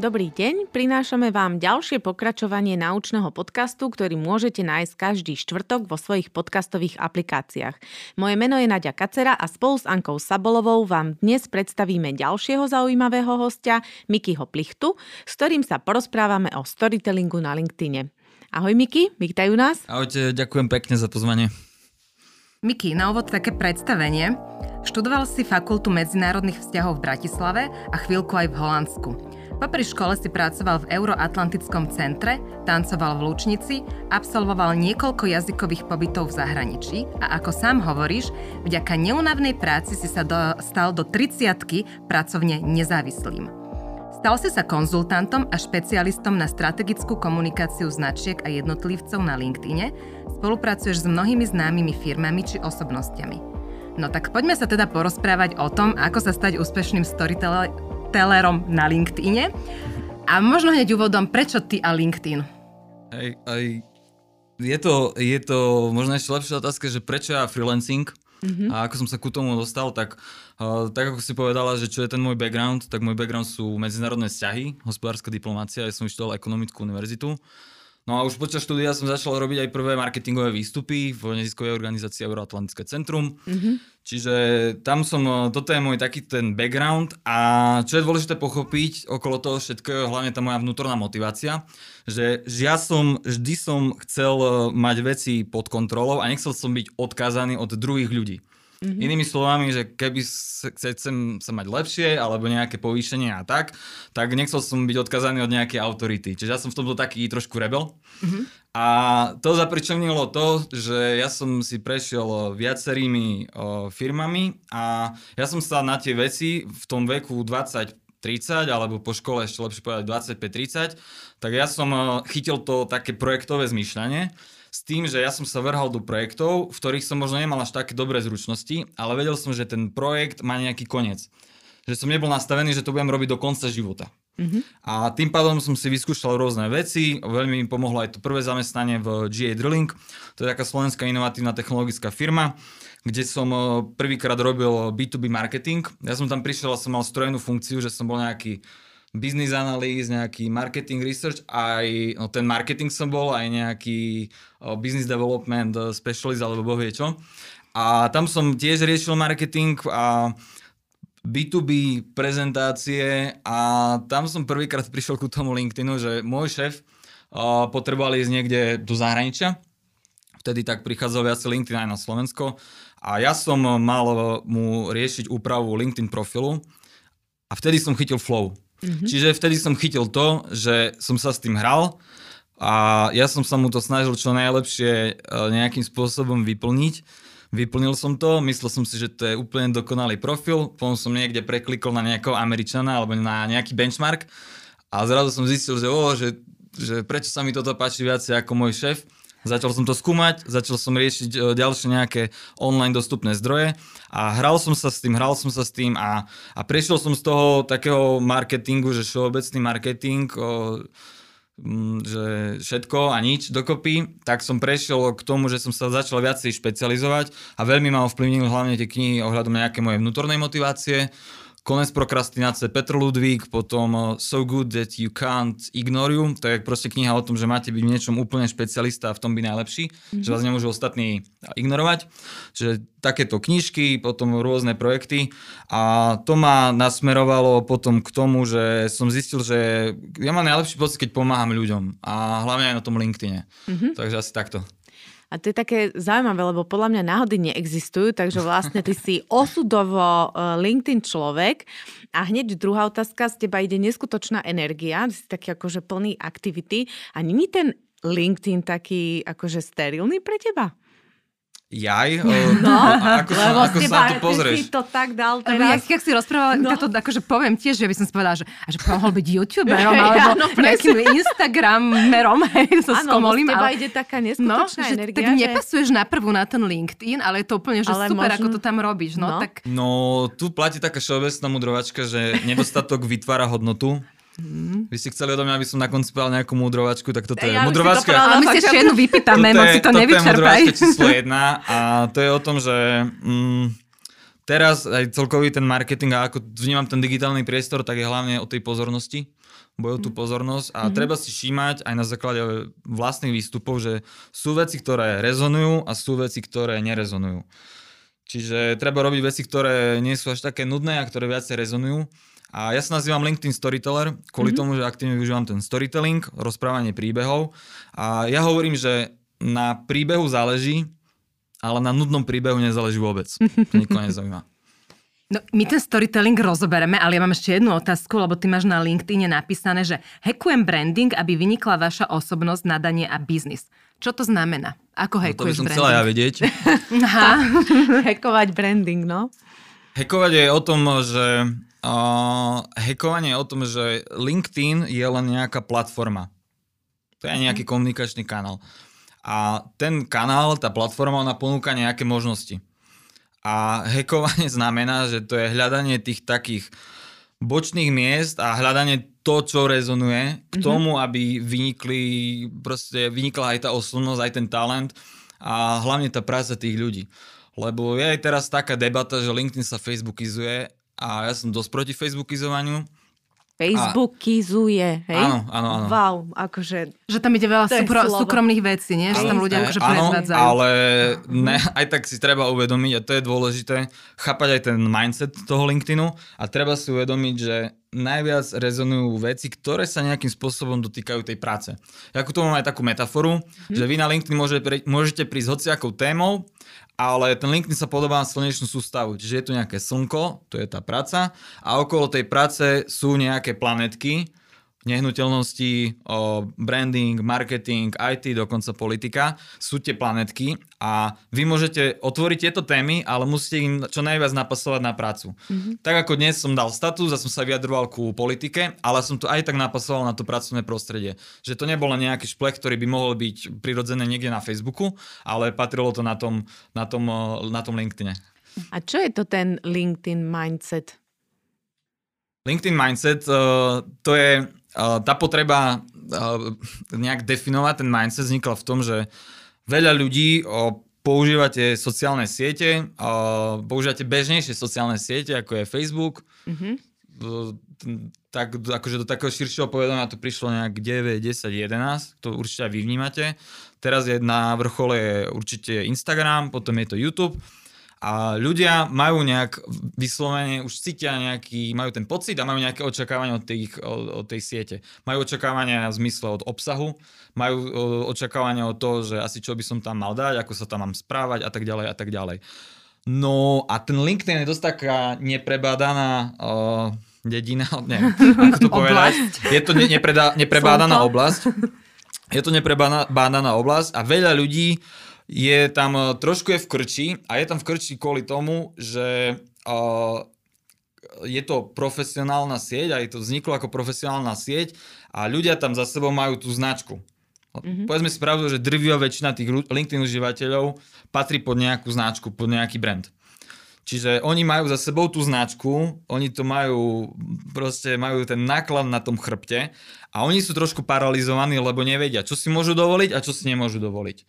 Dobrý deň, prinášame vám ďalšie pokračovanie naučného podcastu, ktorý môžete nájsť každý štvrtok vo svojich podcastových aplikáciách. Moje meno je Nadia Kacera a spolu s Ankou Sabolovou vám dnes predstavíme ďalšieho zaujímavého hostia, Mikyho Plichtu, s ktorým sa porozprávame o storytellingu na LinkedIne. Ahoj Miky, vítajú nás. Ahojte, ďakujem pekne za pozvanie. Miky, na úvod také predstavenie. Študoval si fakultu medzinárodných vzťahov v Bratislave a chvíľku aj v Holandsku. Popri škole si pracoval v Euroatlantickom centre, tancoval v Lučnici, absolvoval niekoľko jazykových pobytov v zahraničí a ako sám hovoríš, vďaka neunavnej práci si sa do, stal do 30 pracovne nezávislým. Stal si sa konzultantom a špecialistom na strategickú komunikáciu značiek a jednotlivcov na LinkedIne, spolupracuješ s mnohými známymi firmami či osobnostiami. No tak poďme sa teda porozprávať o tom, ako sa stať úspešným storytellerom storytellerom na LinkedIne. A možno hneď úvodom, prečo ty a LinkedIn? Hej, aj je to, je to možno ešte lepšia otázka, že prečo ja freelancing mm-hmm. a ako som sa ku tomu dostal, tak uh, tak ako si povedala, že čo je ten môj background, tak môj background sú medzinárodné vzťahy, hospodárska diplomácia, ja som vyštudoval ekonomickú univerzitu. No a už počas štúdia som začal robiť aj prvé marketingové výstupy v neziskovej organizácii Euroatlantické centrum. Mm-hmm. Čiže tam som, e, toto je môj taký ten background a čo je dôležité pochopiť okolo toho všetkého, hlavne tá moja vnútorná motivácia, že, ja som, vždy som chcel e, mať veci pod kontrolou a nechcel som byť odkázaný od druhých ľudí. Mm-hmm. Inými slovami, že keby chcem sa mať lepšie alebo nejaké povýšenie a tak, tak nechcel som byť odkazaný od nejakej autority. Čiže ja som v tomto taký trošku rebel. Mm-hmm. A to zapričomnilo to, že ja som si prešiel viacerými o, firmami a ja som sa na tie veci v tom veku 20 30, alebo po škole ešte lepšie povedať 25-30, tak ja som chytil to také projektové zmýšľanie s tým, že ja som sa vrhal do projektov, v ktorých som možno nemal až také dobré zručnosti, ale vedel som, že ten projekt má nejaký koniec. Že som nebol nastavený, že to budem robiť do konca života. Mm-hmm. A tým pádom som si vyskúšal rôzne veci, veľmi mi pomohlo aj to prvé zamestnanie v GA Drilling, to je taká slovenská inovatívna technologická firma, kde som eh, prvýkrát robil B2B marketing. Ja som tam prišiel a som mal strojenú funkciu, že som bol nejaký business analýz, nejaký marketing research, aj no, ten marketing som bol, aj nejaký business development specialist alebo boh vie čo. A tam som tiež riešil marketing a B2B prezentácie a tam som prvýkrát prišiel ku tomu LinkedInu, že môj šéf o, potreboval ísť niekde do zahraničia. Vtedy tak prichádzal viac LinkedIn aj na Slovensko. A ja som mal mu riešiť úpravu LinkedIn profilu a vtedy som chytil flow. Mm-hmm. Čiže vtedy som chytil to, že som sa s tým hral a ja som sa mu to snažil čo najlepšie e, nejakým spôsobom vyplniť. Vyplnil som to, myslel som si, že to je úplne dokonalý profil, potom som niekde preklikol na nejakého Američana alebo na nejaký benchmark a zrazu som zistil, že, oh, že, že prečo sa mi toto páči viacej ako môj šéf Začal som to skúmať, začal som riešiť e, ďalšie nejaké online dostupné zdroje a hral som sa s tým, hral som sa s tým a, a prešiel som z toho takého marketingu, že všeobecný marketing, o, že všetko a nič dokopy, tak som prešiel k tomu, že som sa začal viacej špecializovať a veľmi ma ovplyvnili hlavne tie knihy ohľadom nejaké moje vnútornej motivácie, Konec prokrastinácie Petr Ludvík, potom uh, So Good That You Can't Ignore You, to je proste kniha o tom, že máte byť v niečom úplne špecialista a v tom by najlepší, mm-hmm. že vás nemôžu ostatní ignorovať. Čiže takéto knižky, potom rôzne projekty a to ma nasmerovalo potom k tomu, že som zistil, že ja mám najlepší pocit, keď pomáham ľuďom a hlavne aj na tom LinkedIne. Mm-hmm. Takže asi takto. A to je také zaujímavé, lebo podľa mňa náhody neexistujú, takže vlastne ty si osudovo e, LinkedIn človek a hneď druhá otázka, z teba ide neskutočná energia, si taký akože plný aktivity a není ten LinkedIn taký akože sterilný pre teba? Jaj? No, ako, sa, ako sa na to pozrieš? si to tak dal teraz. Ja, jak si rozprával, no. to akože poviem tiež, že by som si povedala, že, že mohol byť youtuberom alebo no, nejakým instagramerom, hej, so Áno, z teba ale... ide taká neskutočná no, energia. Tak že... nepasuješ na prvú na ten LinkedIn, ale je to úplne, že ale super, možno... ako to tam robíš. No, no. Tak... no tu platí taká všeobecná mudrovačka, že nedostatok vytvára hodnotu. Mm. Vy ste chceli odo mňa, aby som nakoncipoval nejakú mudrovačku, tak toto je Ja mudrovačka. Ale my si ešte jednu vypýtame, moc si to toto je nevyčerpaj. číslo jedna a to je o tom, že mm, teraz aj celkový ten marketing a ako vnímam ten digitálny priestor, tak je hlavne o tej pozornosti boj o tú pozornosť a mm-hmm. treba si všímať aj na základe vlastných výstupov, že sú veci, ktoré rezonujú a sú veci, ktoré nerezonujú. Čiže treba robiť veci, ktoré nie sú až také nudné a ktoré viacej rezonujú. A ja sa nazývam LinkedIn Storyteller kvôli mm-hmm. tomu, že aktívne využívam ten storytelling, rozprávanie príbehov. A ja hovorím, že na príbehu záleží, ale na nudnom príbehu nezáleží vôbec. To nikoho nezaujíma. No, my ten storytelling rozoberieme, ale ja mám ešte jednu otázku, lebo ty máš na LinkedIn napísané, že hackujem branding, aby vynikla vaša osobnosť, nadanie a biznis. Čo to znamená? Ako No, to by som branding? chcela ja vedieť. Aha. Hackovať branding, no. Hackovať je o tom, že uh, hackovanie je o tom, že LinkedIn je len nejaká platforma. To je nejaký komunikačný kanál. A ten kanál, tá platforma, ona ponúka nejaké možnosti. A hackovanie znamená, že to je hľadanie tých takých bočných miest a hľadanie to, čo rezonuje k tomu, aby vynikli, proste vynikla aj tá osobnosť, aj ten talent a hlavne tá práca tých ľudí. Lebo je aj teraz taká debata, že LinkedIn sa facebookizuje a ja som dosť proti facebookizovaniu. Facebookizuje, hej? Áno, áno, áno. Wow, akože... Že tam ide veľa súkro- súkromných vecí, nie? Že tam ľudia Eh, akože áno, prezvádzajú. ale ne, aj tak si treba uvedomiť, a to je dôležité, chápať aj ten mindset toho LinkedInu a treba si uvedomiť, že najviac rezonujú veci, ktoré sa nejakým spôsobom dotýkajú tej práce. Ja ku tomu mám aj takú metaforu, Mhm. že vy na LinkedIn môžete, môžete prísť hociakou témou, ale ten LinkedIn sa podobá na slnečnú sústavu. Čiže je tu nejaké slnko, to je tá práca, a okolo tej práce sú nejaké planetky, nehnuteľnosti, o, branding, marketing, IT, dokonca politika, sú tie planetky a vy môžete otvoriť tieto témy, ale musíte im čo najviac napasovať na prácu. Mm-hmm. Tak ako dnes som dal status a som sa vyjadroval ku politike, ale som to aj tak napasoval na to pracovné prostredie. Že to nebol len nejaký šplech, ktorý by mohol byť prirodzené niekde na Facebooku, ale patrilo to na tom, na tom, na tom LinkedIne. A čo je to ten LinkedIn mindset? LinkedIn mindset, uh, to je uh, tá potreba uh, nejak definovať, ten mindset vznikla v tom, že veľa ľudí uh, používate sociálne siete, uh, používate bežnejšie sociálne siete, ako je Facebook, Mhm. Uh, tak akože do takého širšieho povedomia to prišlo nejak 9, 10, 11, to určite aj vy vnímate. Teraz je na vrchole určite Instagram, potom je to YouTube a ľudia majú nejak vyslovene, už cítia nejaký, majú ten pocit a majú nejaké očakávania od, tých, od, od tej siete. Majú očakávania v zmysle od obsahu, majú o, očakávania od toho, že asi čo by som tam mal dať, ako sa tam mám správať a tak ďalej a tak ďalej. No a ten LinkedIn je dosť taká neprebádaná uh, dedina, neviem, ako to povedať. Je to ne, nepredá, neprebádaná oblasť. Je to neprebádaná oblasť a veľa ľudí je tam eh, trošku je v krči a je tam v krči kvôli tomu, že uh, je to profesionálna sieť a je to vzniklo ako profesionálna sieť a ľudia tam za sebou majú tú značku. Mm-hmm. Povedzme si pravdu, že drvivá väčšina tých LinkedIn užívateľov patrí pod nejakú značku, pod nejaký brand. Čiže oni majú za sebou tú značku, oni to majú, proste majú ten náklad na tom chrbte a oni sú trošku paralizovaní, lebo nevedia, čo si môžu dovoliť a čo si nemôžu dovoliť.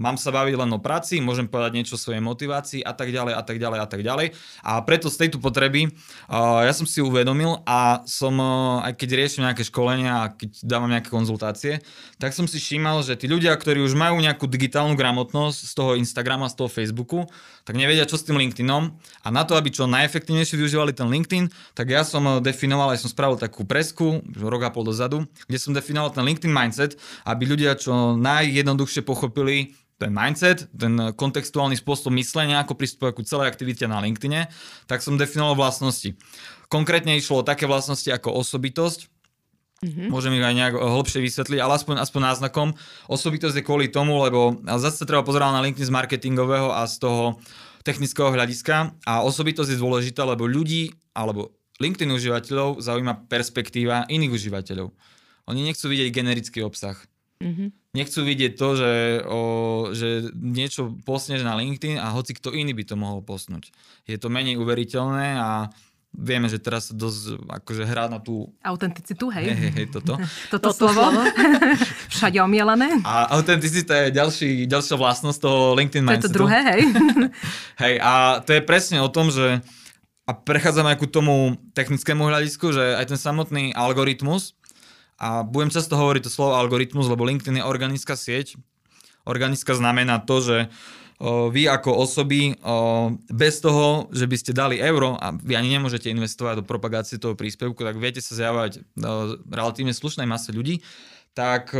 Mám sa baviť len o práci, môžem povedať niečo o svojej motivácii a tak ďalej a tak ďalej a tak ďalej. A preto z tejto potreby uh, ja som si uvedomil a som, uh, aj keď riešim nejaké školenia a keď dávam nejaké konzultácie, tak som si všímal, že tí ľudia, ktorí už majú nejakú digitálnu gramotnosť z toho Instagrama, z toho Facebooku, tak nevedia, čo s tým LinkedInom. A na to, aby čo najefektívnejšie využívali ten LinkedIn, tak ja som uh, definoval, aj som spravil takú presku, rok a pol dozadu, kde som definoval ten LinkedIn mindset, aby ľudia čo najjednoduchšie pochopili, ten mindset, ten kontextuálny spôsob myslenia, ako pristupovať ku celej aktivite na LinkedIne, tak som definoval vlastnosti. Konkrétne išlo o také vlastnosti ako osobitosť, Mm-hmm. Môžem ich aj nejak hlbšie vysvetliť, ale aspoň, aspoň náznakom. Osobitosť je kvôli tomu, lebo zase sa treba pozerať na LinkedIn z marketingového a z toho technického hľadiska a osobitosť je dôležitá, lebo ľudí alebo LinkedIn užívateľov zaujíma perspektíva iných užívateľov. Oni nechcú vidieť generický obsah. Mhm. Nechcú vidieť to, že, o, že niečo posneš na LinkedIn a hoci kto iný by to mohol posnúť. Je to menej uveriteľné a vieme, že teraz sa dosť akože hrá na tú... Autenticitu, hej. Hej, hej, hej, toto. Toto, slovo. Všade omielané. A autenticita je ďalší, ďalšia vlastnosť toho LinkedIn To je to mindsetu. druhé, hej. Hej, a to je presne o tom, že a prechádzame aj ku tomu technickému hľadisku, že aj ten samotný algoritmus, a budem často hovoriť to slovo algoritmus, lebo LinkedIn je organická sieť. Organická znamená to, že vy ako osoby bez toho, že by ste dali euro a vy ani nemôžete investovať do propagácie toho príspevku, tak viete sa zjavať relatívne slušnej mase ľudí, tak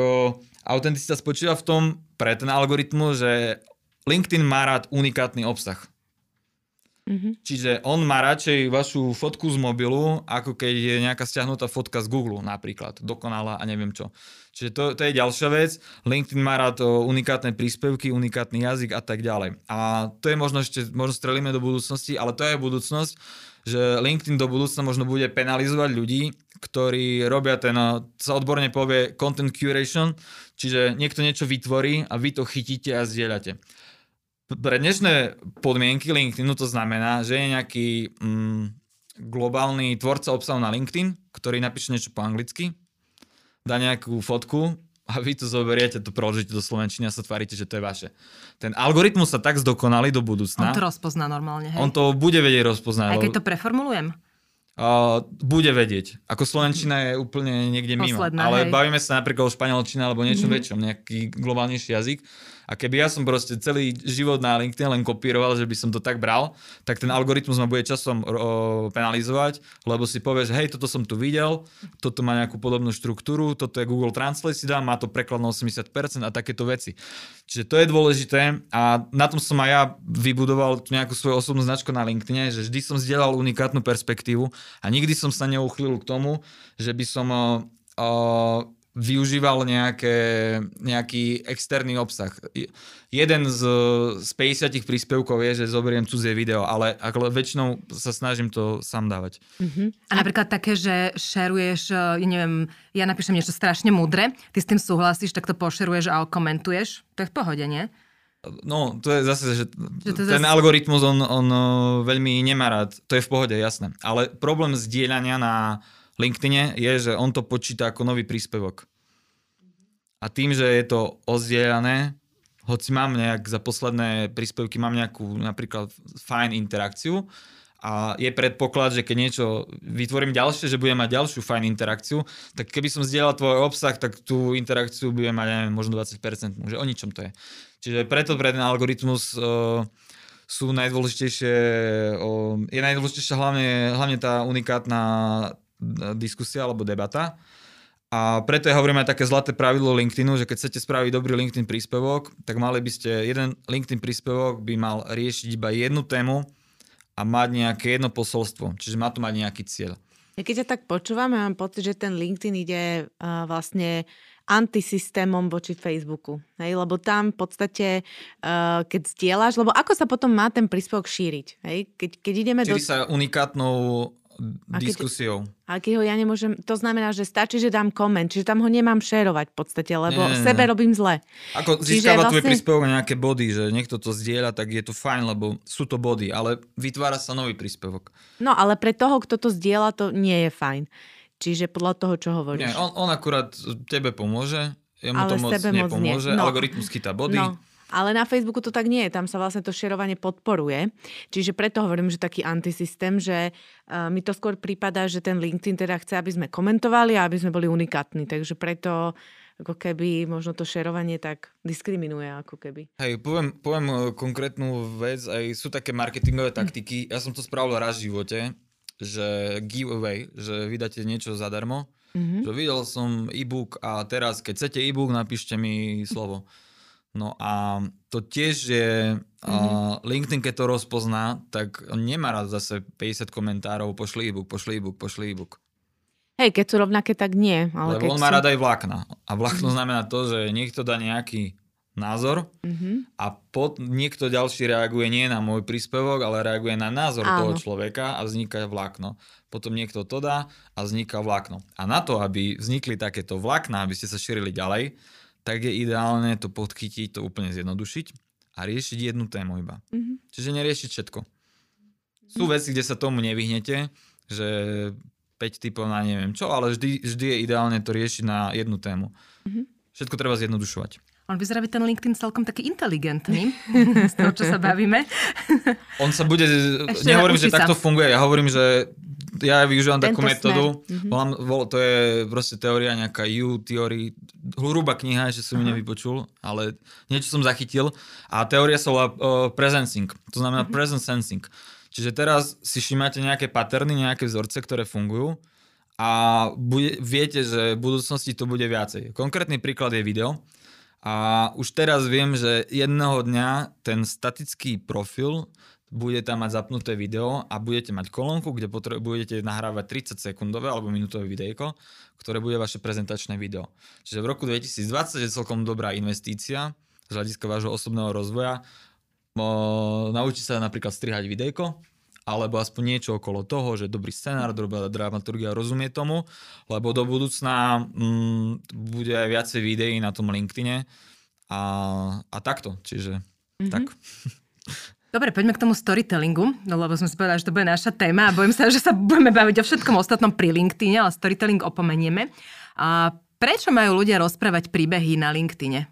autenticita spočíva v tom pre ten algoritmus, že LinkedIn má rád unikátny obsah. Mhm. Čiže on má radšej vašu fotku z mobilu, ako keď je nejaká stiahnutá fotka z Google napríklad, dokonalá a neviem čo. Čiže to, to je ďalšia vec. LinkedIn má rád unikátne príspevky, unikátny jazyk a tak ďalej. A to je možno ešte, možno strelíme do budúcnosti, ale to je budúcnosť, že LinkedIn do budúcna možno bude penalizovať ľudí, ktorí robia ten, sa odborne povie content curation, čiže niekto niečo vytvorí a vy to chytíte a zdieľate pre dnešné podmienky LinkedInu to znamená, že je nejaký mm, globálny tvorca obsahu na LinkedIn, ktorý napíše niečo po anglicky, dá nejakú fotku a vy to zoberiete, to preložíte do slovenčiny a sa tvárite, že to je vaše. Ten algoritmus sa tak zdokonalí do On budúcna. to rozpozná normálne, hej. on to bude vedieť rozpoznať. Aj keď to preformulujem. Uh, bude vedieť. Ako Slovenčina je úplne niekde mimo. Posledná, ale hej. bavíme sa napríklad o španielčine alebo niečom mm-hmm. väčšom, nejaký globálnejší jazyk. A keby ja som proste celý život na LinkedIn len kopíroval, že by som to tak bral, tak ten algoritmus ma bude časom o, penalizovať, lebo si povieš, hej, toto som tu videl, toto má nejakú podobnú štruktúru, toto je Google Translate si dá, má to preklad na 80% a takéto veci. Čiže to je dôležité a na tom som aj ja vybudoval nejakú svoju osobnú značku na LinkedIn, že vždy som zdieľal unikátnu perspektívu a nikdy som sa neuchýlil k tomu, že by som o, o, využíval nejaké, nejaký externý obsah. Jeden z, z 50 príspevkov je, že zoberiem cudzie video, ale ako väčšinou sa snažím to sám dávať. A napríklad také, že šeruješ, ja neviem, ja napíšem niečo strašne múdre, ty s tým súhlasíš, tak to pošeruješ a komentuješ. To je v pohode, nie? No, to je zase, že, Že to ten zase- algoritmus, on, on o, veľmi nemá rád. To je v pohode, jasné. Ale problém zdieľania na LinkedIne je, že on to počíta ako nový príspevok. A tým, že je to ozdieľané, hoci mám nejak za posledné príspevky, mám nejakú napríklad fajn interakciu a je predpoklad, že keď niečo vytvorím ďalšie, že budem mať ďalšiu fajn interakciu, tak keby som zdieľal tvoj obsah, tak tú interakciu budem mať, neviem, možno 20%, že o ničom to je. Čiže preto pre ten algoritmus uh, sú najdôležitejšie, uh, je najdôležitejšia hlavne, hlavne tá unikátna uh, diskusia alebo debata. A preto ja hovorím aj také zlaté pravidlo LinkedInu, že keď chcete spraviť dobrý LinkedIn príspevok, tak mali by ste, jeden LinkedIn príspevok by mal riešiť iba jednu tému a mať nejaké jedno posolstvo. Čiže má to mať nejaký cieľ. Ja keď ťa tak počúvam, ja mám pocit, že ten LinkedIn ide uh, vlastne antisystémom voči Facebooku. Hej? Lebo tam v podstate, uh, keď zdieľaš, lebo ako sa potom má ten príspevok šíriť? Hej? Keď, keď ideme do... Šíri sa unikátnou A keď- diskusiou. A keď ho ja nemôžem, to znamená, že stačí, že dám koment, čiže tam ho nemám šerovať v podstate, lebo Nie, nie, nie. sebe robím zle. Ako Čiže získava tvoj vlastne- príspevok nejaké body, že niekto to zdieľa, tak je to fajn, lebo sú to body, ale vytvára sa nový príspevok. No ale pre toho, kto to zdieľa, to nie je fajn. Čiže podľa toho, čo hovoríš. Nie, on, on akurát tebe pomôže, jemu Ale to moc sebe moc nie. nepomôže, No. algoritmus chytá body. No, ale na Facebooku to tak nie je, tam sa vlastne to šerovanie podporuje. Čiže preto hovorím, že taký antisystém, že uh, mi to skôr prípada, že ten LinkedIn teda chce, aby sme komentovali a aby sme boli unikátni. Takže preto ako keby možno to šerovanie tak diskriminuje ako keby. Hej, poviem, poviem e, konkrétnu vec, aj sú také marketingové taktiky, ja som to spravil raz v živote, že giveaway, že vydáte niečo zadarmo, Mhm. že videl som e-book a teraz, keď chcete e-book, napíšte mi slovo. No a to tiež je, Mhm. uh, LinkedIn keď to rozpozná, tak on nemá rád zase 50 komentárov, pošli e-book, pošli e-book, pošli e-book. Hej, keď sú rovnaké, tak nie. Ale Lebo keď on má sú... rád aj vlákna. A vlákno znamená to, že niekto dá nejaký názor Mhm. a pod, niekto ďalší reaguje nie na môj príspevok, ale reaguje na názor Áno. toho človeka a vzniká vlákno. Potom niekto to dá a vzniká vlákno. A na to, aby vznikli takéto vlákna, aby ste sa šírili ďalej, tak je ideálne to podchytiť, to úplne zjednodušiť a riešiť jednu tému iba. Mhm. Čiže neriešiť všetko. Sú veci, kde sa tomu nevyhnete, že 5 typov na neviem čo, ale vždy, vždy je ideálne to riešiť na jednu tému. Mm-hmm. Všetko treba zjednodušovať. On vyzerá byť ten LinkedIn celkom taký inteligentný, z toho, čo sa bavíme. On sa bude, Ešte nehovorím, že sa. takto funguje, ja hovorím, že ja využívam Tento takú metódu, mm-hmm. volám, vol, to je proste teória nejaká U, teórii, hrubá kniha, že som ju nevypočul, ale niečo som zachytil a teória sa volá uh, presencing, to znamená mm-hmm. present sensing. Čiže teraz si všimáte nejaké paterny, nejaké vzorce, ktoré fungujú a bude, viete, že v budúcnosti to bude viacej. Konkrétny príklad je video, a už teraz viem, že jedného dňa ten statický profil bude tam mať zapnuté video a budete mať kolónku, kde potre- budete nahrávať 30 sekundové alebo minútové videjko, ktoré bude vaše prezentačné video. Čiže v roku 2020 je celkom dobrá investícia z hľadiska vášho osobného rozvoja. O, naučiť sa napríklad strihať videjko, alebo aspoň niečo okolo toho, že dobrý scenár, dobrá dramaturgia rozumie tomu, lebo do budúcna mm, bude aj viacej videí na tom LinkedIne a, a takto, čiže mm-hmm. tak. Dobre, poďme k tomu storytellingu, no lebo sme si povedali, že to bude naša téma a bojím sa, že sa budeme baviť o všetkom ostatnom pri LinkedIne, ale storytelling opomenieme. A prečo majú ľudia rozprávať príbehy na LinkedIne?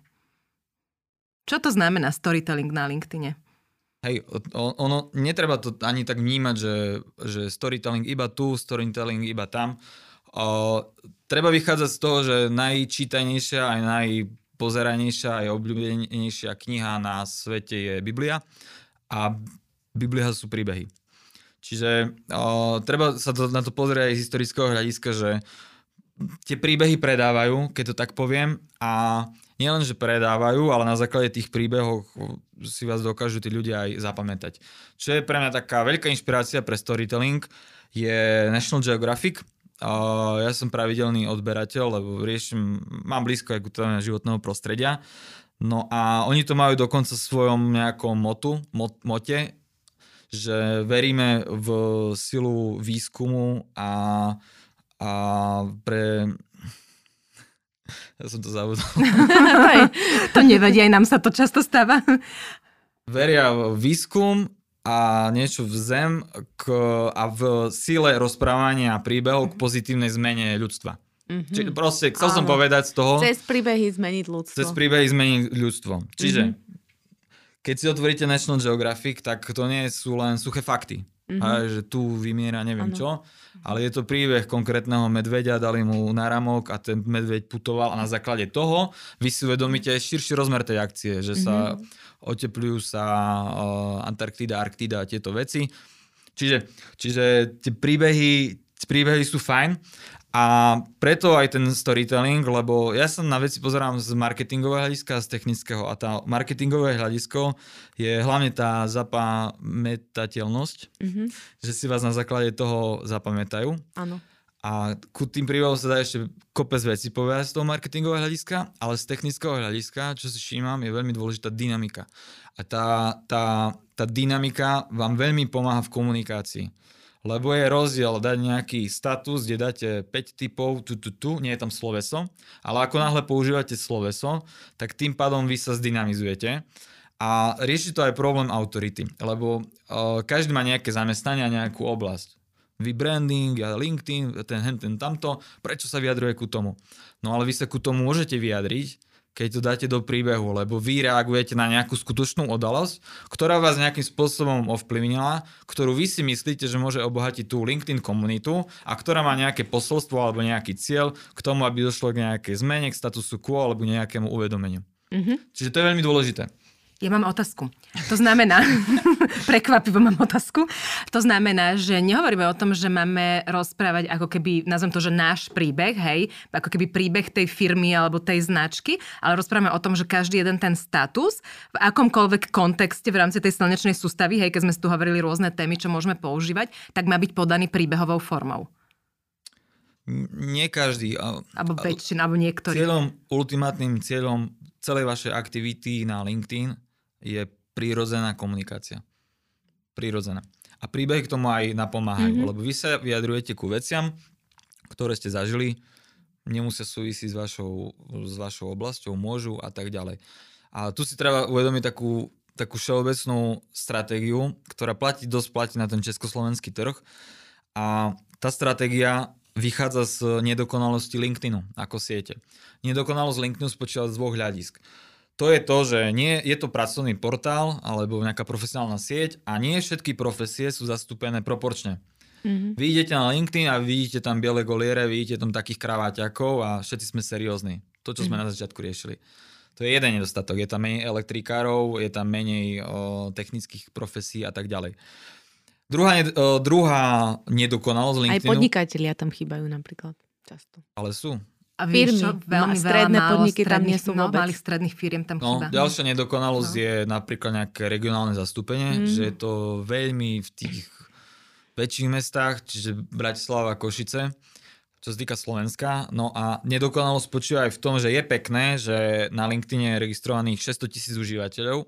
Čo to znamená storytelling na LinkedIne? Hej, ono, netreba to ani tak vnímať, že, že storytelling iba tu, storytelling iba tam. O, treba vychádzať z toho, že najčítanejšia aj najpozeranejšia aj obľúbenejšia kniha na svete je Biblia a Biblia sú príbehy. Čiže o, treba sa to, na to pozrieť aj z historického hľadiska, že tie príbehy predávajú, keď to tak poviem, a nielen, že predávajú, ale na základe tých príbehov si vás dokážu tí ľudia aj zapamätať. Čo je pre mňa taká veľká inšpirácia pre storytelling, je National Geographic. Ja som pravidelný odberateľ, lebo riešim, mám blízko aj životného prostredia. No a oni to majú dokonca v svojom nejakom motu, mot, mote, že veríme v silu výskumu a, a pre ja som to zabudol. to nevadí, aj nám sa to často stáva. Veria v výskum a niečo v zem k, a v sile rozprávania príbehov k pozitívnej zmene ľudstva. Mm-hmm. Čiže proste, chcel Áno. som povedať z toho... Cez príbehy zmeniť ľudstvo. Cez príbehy zmeniť ľudstvo. Čiže, mm-hmm. keď si otvoríte National Geographic, tak to nie sú len suché fakty. Mm-hmm. A že tu vymiera neviem ano. čo, ale je to príbeh konkrétneho medveďa, dali mu náramok a ten medveď putoval a na základe toho vy si uvedomíte širší rozmer tej akcie, že sa mm-hmm. oteplujú sa uh, Antarktida, Arktida a tieto veci. Čiže, čiže tie príbehy, príbehy sú fajn a preto aj ten storytelling, lebo ja sa na veci pozerám z marketingového hľadiska a z technického a tá marketingové hľadisko je hlavne tá zapamätateľnosť, mm-hmm. že si vás na základe toho zapamätajú. Áno. A ku tým príbehom sa dá ešte kopec veci povedať z toho marketingového hľadiska, ale z technického hľadiska, čo si všímam, je veľmi dôležitá dynamika. A tá, tá, tá dynamika vám veľmi pomáha v komunikácii. Lebo je rozdiel dať nejaký status, kde dáte 5 typov, tu, tu, tu, nie je tam sloveso, ale ako náhle používate sloveso, tak tým pádom vy sa zdynamizujete. A rieši to aj problém autority, lebo uh, každý má nejaké zamestnanie nejakú oblasť. Vy branding, LinkedIn, ten, ten, tamto, prečo sa vyjadruje ku tomu? No ale vy sa ku tomu môžete vyjadriť, keď to dáte do príbehu, lebo vy reagujete na nejakú skutočnú odalosť, ktorá vás nejakým spôsobom ovplyvnila, ktorú vy si myslíte, že môže obohatiť tú LinkedIn komunitu a ktorá má nejaké posolstvo alebo nejaký cieľ k tomu, aby došlo k nejakej zmene, k statusu quo alebo nejakému uvedomeniu. Mm-hmm. Čiže to je veľmi dôležité. Ja mám otázku. To znamená, prekvapivo mám otázku, to znamená, že nehovoríme o tom, že máme rozprávať ako keby, nazvem to, že náš príbeh, hej, ako keby príbeh tej firmy alebo tej značky, ale rozprávame o tom, že každý jeden ten status v akomkoľvek kontexte v rámci tej slnečnej sústavy, hej, keď sme tu hovorili rôzne témy, čo môžeme používať, tak má byť podaný príbehovou formou. Nie každý. Alebo väčšina, alebo niektorý. Cieľom, ultimátnym cieľom celej vašej aktivity na LinkedIn je prírodzená komunikácia. Prírodzená. A príbehy k tomu aj napomáhajú, mm-hmm. lebo vy sa vyjadrujete ku veciam, ktoré ste zažili, nemusia súvisieť s vašou, s vašou oblasťou, môžu a tak ďalej. A tu si treba uvedomiť takú, takú všeobecnú stratégiu, ktorá platí, dosť platí na ten československý trh. A tá stratégia vychádza z nedokonalosti LinkedInu ako siete. Nedokonalosť LinkedInu spočíva z dvoch hľadisk. To je to, že nie, je to pracovný portál alebo nejaká profesionálna sieť a nie všetky profesie sú zastúpené proporčne. Mm-hmm. Vy idete na LinkedIn a vidíte tam biele goliere, vidíte tam takých kraváťakov a všetci sme seriózni. To, čo sme mm-hmm. na začiatku riešili. To je jeden nedostatok. Je tam menej elektrikárov, je tam menej o, technických profesí a tak ďalej. Druhá, o, druhá nedokonalosť LinkedInu... Aj podnikatelia tam chýbajú napríklad často. Ale sú. A firmy, čo, veľmi stredné veľa podniky tam nie sú no, vôbec. malých stredných firiem tam no, chýba. Ďalšia nedokonalosť no. je napríklad nejaké regionálne zastúpenie, mm. že je to veľmi v tých väčších mestách, čiže Bratislava, Košice, čo sa týka Slovenska. No a nedokonalosť spočíva aj v tom, že je pekné, že na LinkedIn je registrovaných 600 tisíc užívateľov,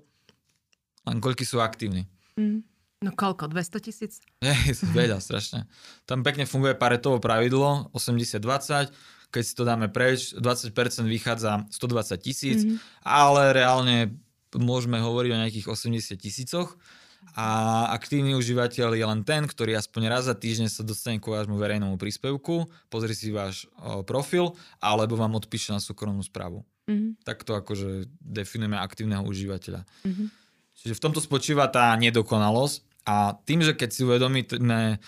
len koľky sú aktívni. Mm. No koľko? 200 tisíc? Je, veľa, strašne. Tam pekne funguje paretovo pravidlo 80-20, keď si to dáme preč, 20% vychádza 120 tisíc, mm-hmm. ale reálne môžeme hovoriť o nejakých 80 tisícoch a aktívny užívateľ je len ten, ktorý aspoň raz za týždeň sa dostane ku vášmu verejnému príspevku, pozrie si váš o, profil, alebo vám odpíše na súkromnú správu. Mm-hmm. Takto akože definujeme aktívneho užívateľa. Mm-hmm. Čiže v tomto spočíva tá nedokonalosť a tým, že keď si uvedomíme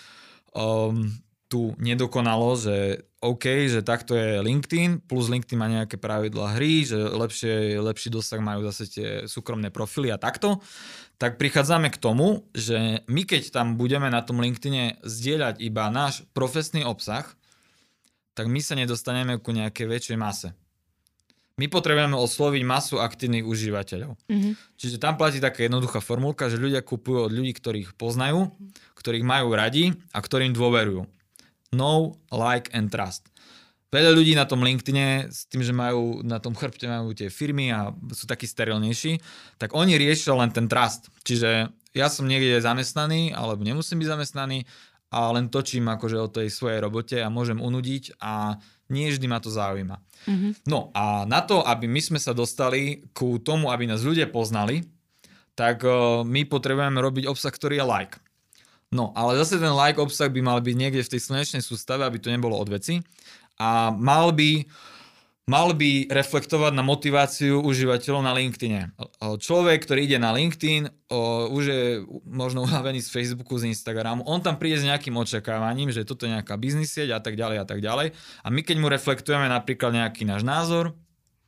um, tú nedokonalosť, že OK, že takto je LinkedIn, plus LinkedIn má nejaké pravidlá hry, že lepšie, lepší dosah majú zase tie súkromné profily a takto, tak prichádzame k tomu, že my keď tam budeme na tom LinkedIne zdieľať iba náš profesný obsah, tak my sa nedostaneme ku nejakej väčšej mase. My potrebujeme osloviť masu aktívnych užívateľov. Mm-hmm. Čiže tam platí taká jednoduchá formulka, že ľudia kupujú od ľudí, ktorých poznajú, ktorých majú radi a ktorým dôverujú know, like and trust. Veľa ľudí na tom LinkedIne s tým, že majú na tom chrbte majú tie firmy a sú takí sterilnejší, tak oni riešia len ten trust. Čiže ja som niekde zamestnaný, alebo nemusím byť zamestnaný a len točím akože o tej svojej robote a môžem unudiť a nie vždy ma to zaujíma. Mm-hmm. No a na to, aby my sme sa dostali ku tomu, aby nás ľudia poznali, tak uh, my potrebujeme robiť obsah, ktorý je like. No, ale zase ten like obsah by mal byť niekde v tej slnečnej sústave, aby to nebolo od veci. A mal by, mal by reflektovať na motiváciu užívateľov na LinkedIne. Človek, ktorý ide na LinkedIn, už je možno unavený z Facebooku, z Instagramu, on tam príde s nejakým očakávaním, že toto je nejaká biznis sieť a tak ďalej a tak ďalej. A my keď mu reflektujeme napríklad nejaký náš názor,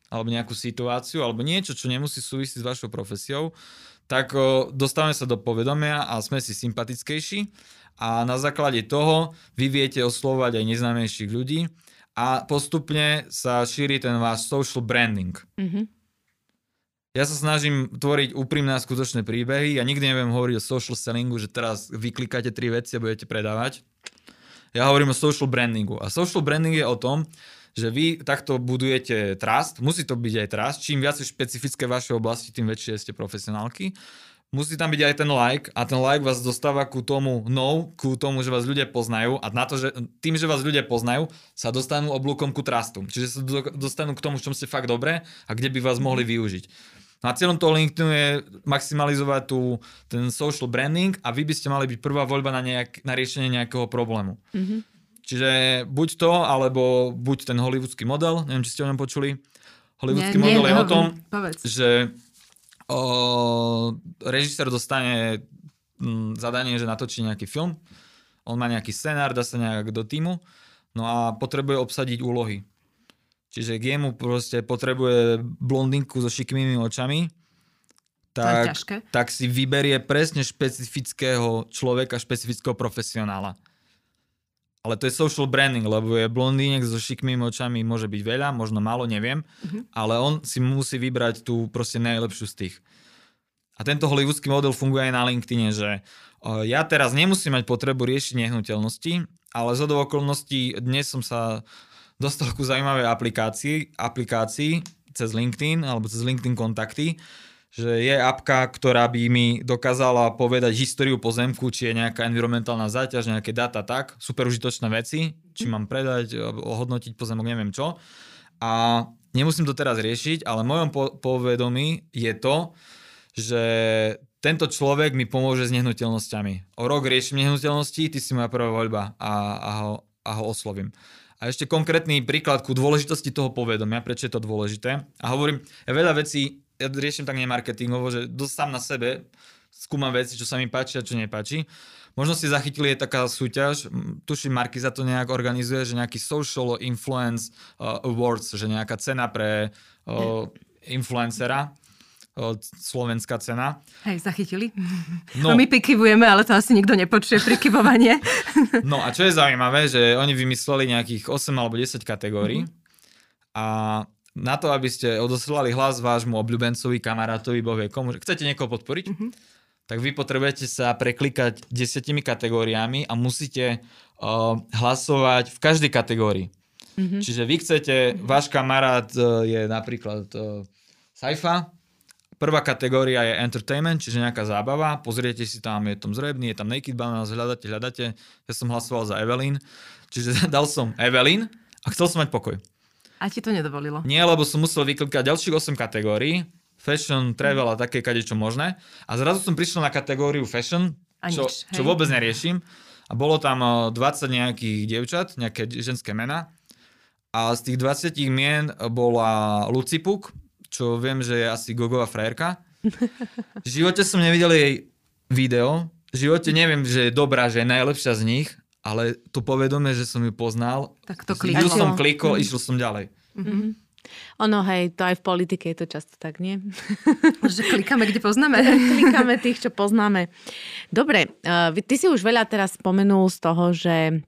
alebo nejakú situáciu, alebo niečo, čo nemusí súvisieť s vašou profesiou, tak dostávame sa do povedomia a sme si sympatickejší a na základe toho vy viete oslovať aj neznámejších ľudí a postupne sa šíri ten váš social branding. Mm-hmm. Ja sa snažím tvoriť úprimné a skutočné príbehy. Ja nikdy neviem hovoriť o social sellingu, že teraz vyklikáte tri veci a budete predávať. Ja hovorím o social brandingu. A social branding je o tom, že vy takto budujete trust, musí to byť aj trust, čím viac je špecifické v vašej oblasti, tým väčšie ste profesionálky. Musí tam byť aj ten like a ten like vás dostáva ku tomu no, ku tomu, že vás ľudia poznajú a na to, že tým, že vás ľudia poznajú, sa dostanú oblúkom ku trustu. Čiže sa dostanú k tomu, v čom ste fakt dobré a kde by vás mohli využiť. No a cieľom toho LinkedInu je maximalizovať tú, ten social branding a vy by ste mali byť prvá voľba na, nejak, na riešenie nejakého problému. Mm-hmm. Čiže buď to, alebo buď ten hollywoodsky model, neviem, či ste o ňom počuli. Hollywoodsky nie, model nie, je o tom, povedz. že o, režisér dostane m, zadanie, že natočí nejaký film, on má nejaký scenár, dá sa nejak do týmu, no a potrebuje obsadiť úlohy. Čiže jemu proste potrebuje blondinku so šikmými očami, tak, tak si vyberie presne špecifického človeka, špecifického profesionála. Ale to je social branding, lebo je blondínek so šikmými očami, môže byť veľa, možno málo, neviem, mm-hmm. ale on si musí vybrať tú proste najlepšiu z tých. A tento hollywoodsky model funguje aj na LinkedIne, že ja teraz nemusím mať potrebu riešiť nehnuteľnosti, ale z okolností dnes som sa dostal ku zaujímavej aplikácii, aplikácii cez LinkedIn alebo cez LinkedIn kontakty, že je apka, ktorá by mi dokázala povedať históriu pozemku, či je nejaká environmentálna záťaž, nejaké data tak, super užitočné veci, či mám predať, ohodnotiť pozemok, neviem čo. A nemusím to teraz riešiť, ale v mojom po- povedomí je to, že tento človek mi pomôže s nehnuteľnosťami. O rok riešim nehnuteľnosti, ty si moja prvá voľba a, a, ho, a ho oslovím. A ešte konkrétny príklad ku dôležitosti toho povedomia, prečo je to dôležité. A hovorím, ja veľa vecí, ja riešim tak nemarketingovo, že dosť sám na sebe skúmam veci, čo sa mi páči a čo nepáči. Možno si zachytili, je taká súťaž, tuším, Marky za to nejak organizuje, že nejaký Social Influence uh, Awards, že nejaká cena pre uh, influencera slovenská cena. Hej, zachytili. No. no my prikyvujeme, ale to asi nikto nepočuje, prikyvovanie. No a čo je zaujímavé, že oni vymysleli nejakých 8 alebo 10 kategórií mm-hmm. a na to, aby ste odoslali hlas vášmu obľúbencovi, kamarátovi, bohvie komu, že chcete niekoho podporiť, mm-hmm. tak vy potrebujete sa preklikať desiatimi kategóriami a musíte uh, hlasovať v každej kategórii. Mm-hmm. Čiže vy chcete, váš kamarát uh, je napríklad uh, Saifa, Prvá kategória je entertainment, čiže nejaká zábava. Pozriete si tam, je tam zrebný, je tam Naked Bananas, hľadáte, hľadáte. Ja som hlasoval za Evelyn, čiže dal som Evelyn a chcel som mať pokoj. A ti to nedovolilo? Nie, lebo som musel vyklikať ďalších 8 kategórií. Fashion, travel a také kade čo možné. A zrazu som prišiel na kategóriu fashion, čo, nič, čo vôbec neriešim. A bolo tam 20 nejakých dievčat, nejaké ženské mená. A z tých 20 mien bola Lucipuk, čo viem, že je asi Gogová frajerka. V živote som nevidel jej video, v živote neviem, že je dobrá, že je najlepšia z nich, ale to povedomie, že som ju poznal, tak to klikol. som klikol, mm. išiel som ďalej. Mm-hmm. Ono, hej, to aj v politike je to často tak, nie? Že klikáme, kde poznáme. klikáme tých, čo poznáme. Dobre, uh, ty si už veľa teraz spomenul z toho, že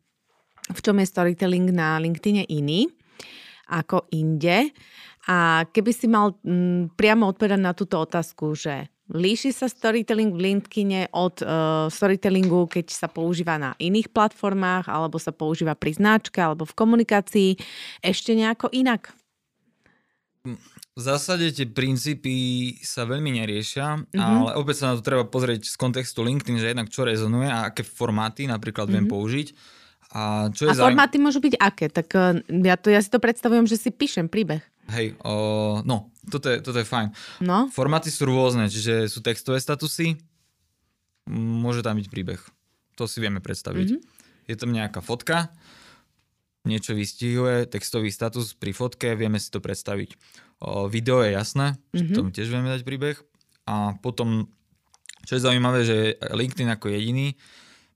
v čom je storytelling na LinkedIne iný ako inde. A keby si mal m, mm, priamo odpovedať na túto otázku, že líši sa storytelling v LinkedIne od uh, storytellingu, keď sa používa na iných platformách, alebo sa používa pri značke, alebo v komunikácii, ešte nejako inak? V zásade tie princípy sa veľmi neriešia, mm-hmm. ale opäť sa na to treba pozrieť z kontextu LinkedIn, že jednak čo rezonuje a aké formáty napríklad mm-hmm. viem použiť. A, čo je a formáty môžu byť aké? Tak uh, ja, to, ja si to predstavujem, že si píšem príbeh. Hej, o, no, toto je, toto je fajn. No? Formáty sú rôzne, čiže sú textové statusy, môže tam byť príbeh. To si vieme predstaviť. Mm-hmm. Je tam nejaká fotka, niečo vystihuje, textový status pri fotke, vieme si to predstaviť. O, video je jasné, mm-hmm. tomu tiež vieme dať príbeh. A potom, čo je zaujímavé, že LinkedIn ako jediný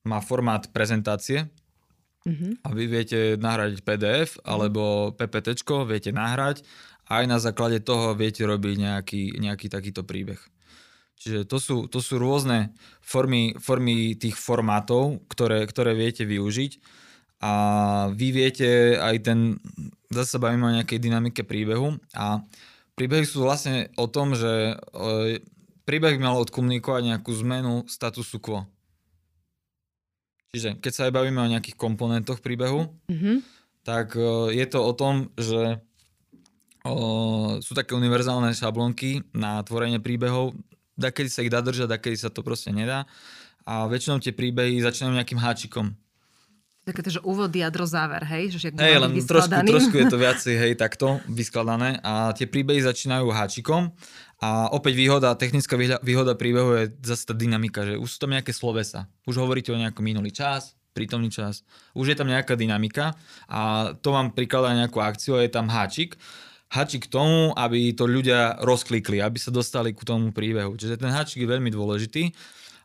má formát prezentácie, Mm-hmm. A vy viete nahrať PDF alebo PPT, viete nahrať a aj na základe toho viete robiť nejaký, nejaký takýto príbeh. Čiže to sú, to sú rôzne formy, formy tých formátov, ktoré, ktoré viete využiť a vy viete aj ten, zase bavíme o nejakej dynamike príbehu a príbehy sú vlastne o tom, že e, príbeh by mal odkomunikovať nejakú zmenu statusu quo. Čiže keď sa aj bavíme o nejakých komponentoch príbehu, mm-hmm. tak uh, je to o tom, že uh, sú také univerzálne šablonky na tvorenie príbehov, kedy sa ich dá držať, kedy sa to proste nedá. A väčšinou tie príbehy začínajú nejakým háčikom. Také to, že úvod, jadro, záver, hej? Že hej, len trošku, trošku je to viacej, hej, takto vyskladané. A tie príbehy začínajú háčikom a opäť výhoda, technická výhoda príbehu je zase tá dynamika, že už sú tam nejaké slovesa. Už hovoríte o nejakom minulý čas, prítomný čas. Už je tam nejaká dynamika a to vám prikladá nejakú akciu a je tam háčik. Háčik k tomu, aby to ľudia rozklikli, aby sa dostali ku tomu príbehu. Čiže ten háčik je veľmi dôležitý.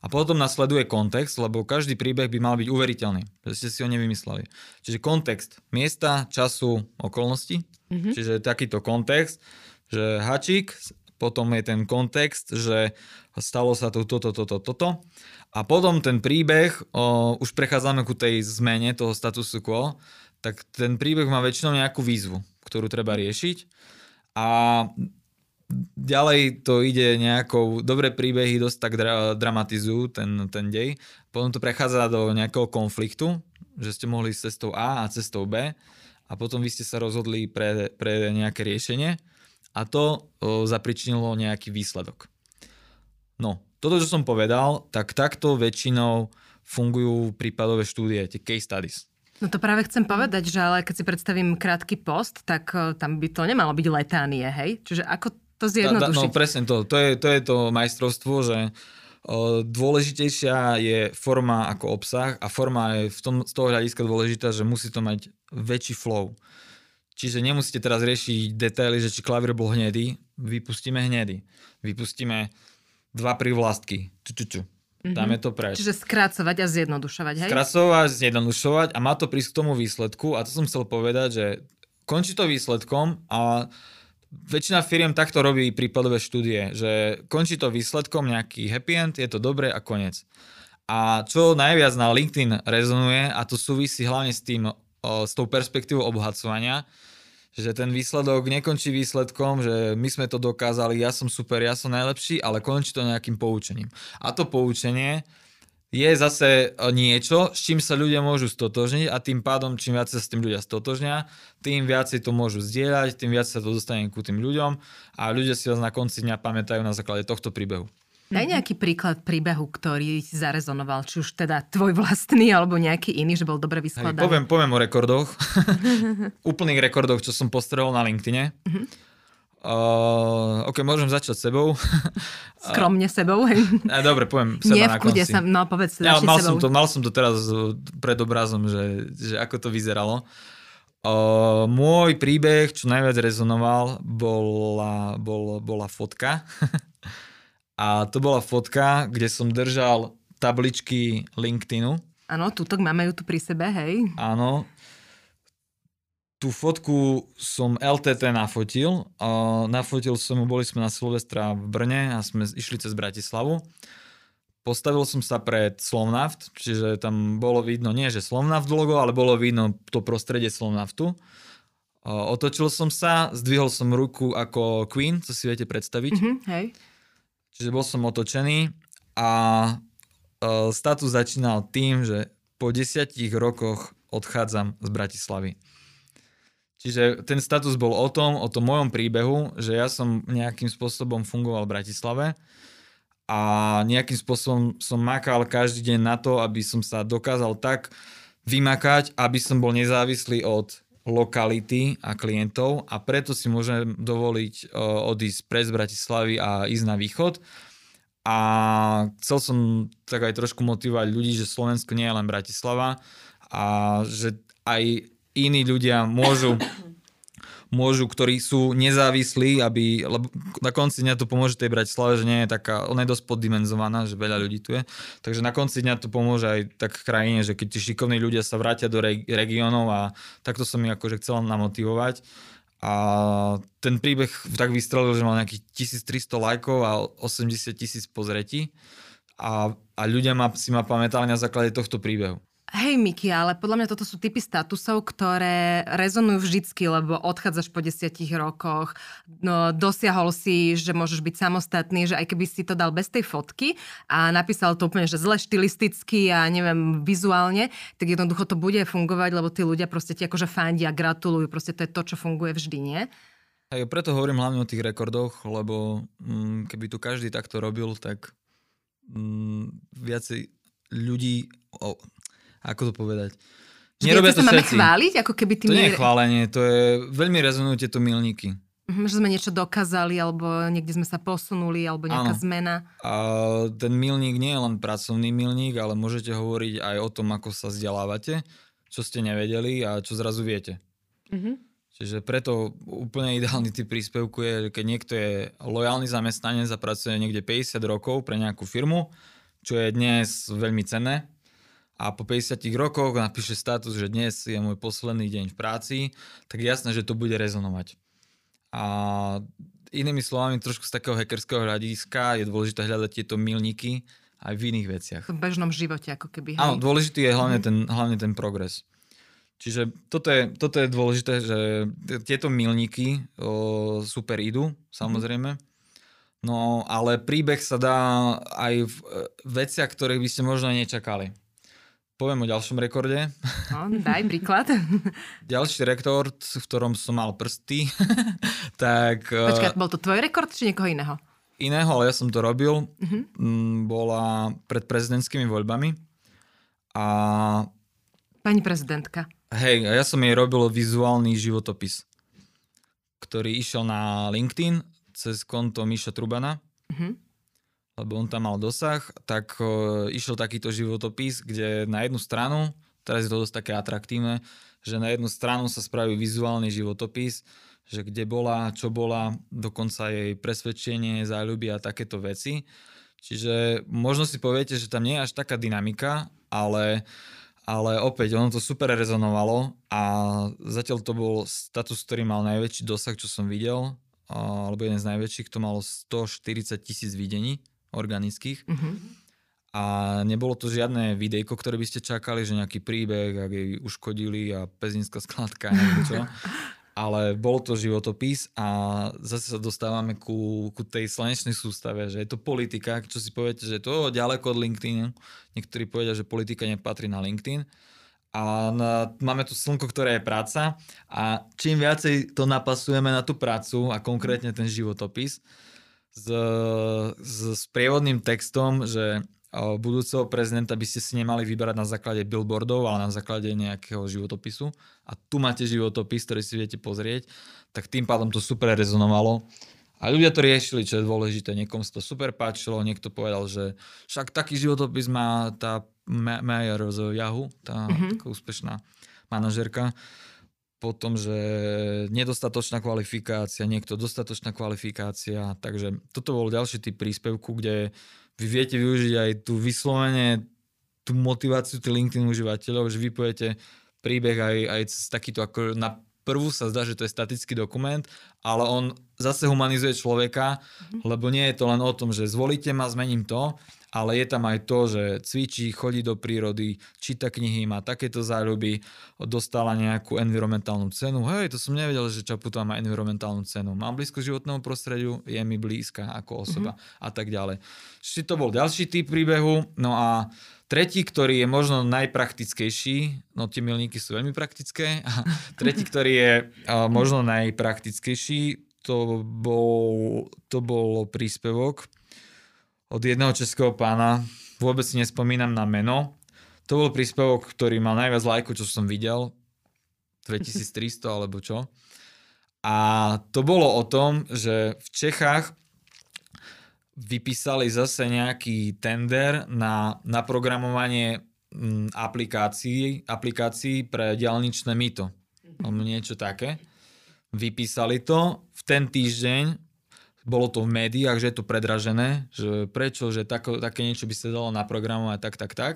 A potom nasleduje kontext, lebo každý príbeh by mal byť uveriteľný, že ste si ho nevymysleli. Čiže kontext miesta, času, okolnosti. Mm-hmm. Čiže takýto kontext, že hačík potom je ten kontext, že stalo sa tu toto, toto, toto. A potom ten príbeh, o, už prechádzame ku tej zmene toho statusu quo, tak ten príbeh má väčšinou nejakú výzvu, ktorú treba riešiť. A ďalej to ide nejakou, dobré príbehy dosť tak dra- dramatizujú ten, ten dej. Potom to prechádza do nejakého konfliktu, že ste mohli s cestou A a cestou B a potom vy ste sa rozhodli pre, pre nejaké riešenie a to zapričinilo nejaký výsledok. No, toto, čo som povedal, tak takto väčšinou fungujú prípadové štúdie, tie case studies. No to práve chcem povedať, že ale keď si predstavím krátky post, tak tam by to nemalo byť letánie, hej? Čiže ako to zjednodušiť? no presne to. To je, to je to majstrovstvo, že dôležitejšia je forma ako obsah a forma je v tom, z toho hľadiska dôležitá, že musí to mať väčší flow. Čiže nemusíte teraz riešiť detaily, že či klavír bol hnedý, vypustíme hnedý. Vypustíme dva privlastky. Ču, ču, ču. Mm-hmm. Dáme to preč. Čiže skracovať a zjednodušovať, hej? Skracovať, zjednodušovať a má to prísť k tomu výsledku a to som chcel povedať, že končí to výsledkom a väčšina firiem takto robí prípadové štúdie, že končí to výsledkom nejaký happy end, je to dobré a koniec. A čo najviac na LinkedIn rezonuje, a to súvisí hlavne s tým, s tou perspektívou obohacovania, že ten výsledok nekončí výsledkom, že my sme to dokázali, ja som super, ja som najlepší, ale končí to nejakým poučením. A to poučenie je zase niečo, s čím sa ľudia môžu stotožniť a tým pádom, čím viac sa s tým ľudia stotožnia, tým viacej to môžu zdieľať, tým viac sa to dostane ku tým ľuďom a ľudia si vás na konci dňa pamätajú na základe tohto príbehu. Daj mhm. nejaký príklad príbehu, ktorý zarezonoval, či už teda tvoj vlastný alebo nejaký iný, že bol dobre vyskladaný. Hej, poviem, poviem o rekordoch. Úplných rekordoch, čo som postrehol na LinkedIne. Uh-huh. Uh, ok, môžem začať sebou. Skromne sebou, hej. A, dobre, poviem seba Nie na konci. sa, no povedz ja, mal, sebou. som to, mal som to teraz pred obrazom, že, že ako to vyzeralo. Uh, môj príbeh, čo najviac rezonoval, bola, bol, bola fotka. A to bola fotka, kde som držal tabličky LinkedInu. Áno, tuto máme ju tu pri sebe, hej. Áno. Tú fotku som LTT nafotil. Uh, nafotil som boli sme na Silvestra v Brne a sme išli cez Bratislavu. Postavil som sa pred Slovnaft, čiže tam bolo vidno, nie že Slovnaft logo, ale bolo vidno to prostredie Slovnaftu. Uh, otočil som sa, zdvihol som ruku ako Queen, co si viete predstaviť. Mm-hmm, hej. Čiže bol som otočený a uh, status začínal tým, že po desiatich rokoch odchádzam z Bratislavy. Čiže ten status bol o tom, o tom mojom príbehu, že ja som nejakým spôsobom fungoval v Bratislave a nejakým spôsobom som makal každý deň na to, aby som sa dokázal tak vymakať, aby som bol nezávislý od lokality a klientov a preto si môžem dovoliť odísť pre z Bratislavy a ísť na východ. A chcel som tak aj trošku motivovať ľudí, že Slovensko nie je len Bratislava a že aj iní ľudia môžu môžu, ktorí sú nezávislí, aby, lebo na konci dňa to pomôže tej Bratislave, že nie je taká, ona je dosť poddimenzovaná, že veľa ľudí tu je. Takže na konci dňa to pomôže aj tak krajine, že keď tí šikovní ľudia sa vrátia do re- regiónov a takto som mi akože chcel namotivovať. A ten príbeh tak vystrelil, že mal nejakých 1300 lajkov a 80 tisíc pozretí. A, a ľudia ma, si ma pamätali na základe tohto príbehu. Hej Miki, ale podľa mňa toto sú typy statusov, ktoré rezonujú vždycky, lebo odchádzaš po desiatich rokoch, no, dosiahol si, že môžeš byť samostatný, že aj keby si to dal bez tej fotky a napísal to úplne, že zle štilisticky a neviem, vizuálne, tak jednoducho to bude fungovať, lebo tí ľudia proste ti akože fandia, gratulujú, proste to je to, čo funguje vždy, nie? Hej, preto hovorím hlavne o tých rekordoch, lebo mm, keby tu každý takto robil, tak mm, viacej ľudí, ako to povedať? Nerobia to máme chváliť, ako keby tým... To nie je chválenie, to je, veľmi rezonujú tieto milníky. Mhm, že sme niečo dokázali, alebo niekde sme sa posunuli, alebo nejaká ano. zmena. A ten milník nie je len pracovný milník, ale môžete hovoriť aj o tom, ako sa vzdelávate, čo ste nevedeli a čo zrazu viete. Mm-hmm. Čiže preto úplne ideálny typ príspevku je, keď niekto je lojálny zamestnanec a pracuje niekde 50 rokov pre nejakú firmu, čo je dnes veľmi cenné, a po 50 rokoch napíše status, že dnes je môj posledný deň v práci, tak jasné, že to bude rezonovať. A inými slovami, trošku z takého hackerského hľadiska je dôležité hľadať tieto milníky aj v iných veciach. V bežnom živote ako keby. Áno, dôležitý je hlavne, mhm. ten, hlavne ten progres. Čiže toto je, toto je dôležité, že tieto milníky o, super idú, samozrejme. No, ale príbeh sa dá aj v veciach, ktoré by ste možno nečakali. Poviem o ďalšom rekorde. No, daj príklad. Ďalší rekord, v ktorom som mal prsty, tak... Počkaj, bol to tvoj rekord, či niekoho iného? Iného, ale ja som to robil. Uh-huh. Bola pred prezidentskými voľbami. A... Pani prezidentka. Hej, ja som jej robil vizuálny životopis, ktorý išiel na LinkedIn cez konto Miša Trubana. Uh-huh. Lebo on tam mal dosah, tak uh, išiel takýto životopis, kde na jednu stranu, teraz je to dosť také atraktívne, že na jednu stranu sa spraví vizuálny životopis, že kde bola, čo bola, dokonca jej presvedčenie, záľuby a takéto veci. Čiže možno si poviete, že tam nie je až taká dynamika, ale, ale opäť ono to super rezonovalo a zatiaľ to bol status, ktorý mal najväčší dosah, čo som videl, alebo jeden z najväčších, to malo 140 tisíc videní organických. Uh-huh. A nebolo to žiadne videjko, ktoré by ste čakali, že nejaký príbeh, ak jej uškodili a pezinská skladka, neviem čo. Ale bol to životopis a zase sa dostávame ku, ku tej slnečnej sústave, že je to politika, čo si poviete, že je to ďaleko od LinkedIn. Niektorí povedia, že politika nepatrí na LinkedIn. A na, máme tu slnko, ktoré je práca a čím viacej to napasujeme na tú prácu a konkrétne ten životopis, s, s, s prievodným textom, že budúceho prezidenta by ste si nemali vyberať na základe billboardov, ale na základe nejakého životopisu. A tu máte životopis, ktorý si viete pozrieť, tak tým pádom to super rezonovalo. A ľudia to riešili, čo je dôležité. Niekomu sa to super páčilo, niekto povedal, že však taký životopis má tá Mayer z Yahoo, tá mm-hmm. taká úspešná manažerka potom, že nedostatočná kvalifikácia, niekto dostatočná kvalifikácia, takže toto bol ďalší typ príspevku, kde vy viete využiť aj tú vyslovene tú motiváciu tých LinkedIn užívateľov, že vy poviete príbeh aj, aj takýto ako na prvú sa zdá, že to je statický dokument, ale on zase humanizuje človeka, mm-hmm. lebo nie je to len o tom, že zvolíte ma, zmením to, ale je tam aj to, že cvičí, chodí do prírody, číta knihy, má takéto záľuby, dostala nejakú environmentálnu cenu. Hej, to som nevedel, že Čaputová má environmentálnu cenu. Mám blízko životnému prostrediu, je mi blízka ako osoba mm-hmm. a tak ďalej. Čiže to bol ďalší typ príbehu. No a tretí, ktorý je možno najpraktickejší, no tie milníky sú veľmi praktické, a tretí, ktorý je možno najpraktickejší, to bol, to bol príspevok od jedného českého pána, vôbec si nespomínam na meno. To bol príspevok, ktorý mal najviac lajku, čo som videl, 2300 alebo čo. A to bolo o tom, že v Čechách vypísali zase nejaký tender na naprogramovanie mm, aplikácií, aplikácií pre diálničné mýto. Alebo niečo také. Vypísali to. V ten týždeň bolo to v médiách, že je to predražené, že prečo, že tako, také niečo by sa dalo naprogramovať tak, tak, tak.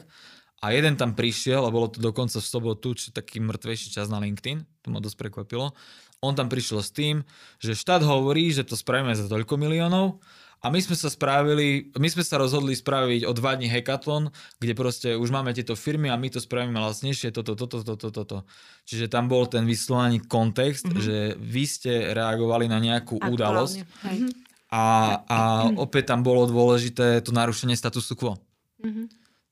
A jeden tam prišiel, a bolo to dokonca v sobotu, či taký mŕtvejší čas na LinkedIn, to ma dosť prekvapilo. On tam prišiel s tým, že štát hovorí, že to spravíme za toľko miliónov a my sme sa spravili, my sme sa rozhodli spraviť o dva dní hackathon, kde proste už máme tieto firmy a my to spravíme lacnejšie, toto, toto, toto, toto. Čiže tam bol ten vyslovaný kontext, mm-hmm. že vy ste reagovali na nejakú Aktuálne. udalosť. Hej. A, a opäť tam bolo dôležité to narušenie statusu quo. Mm-hmm.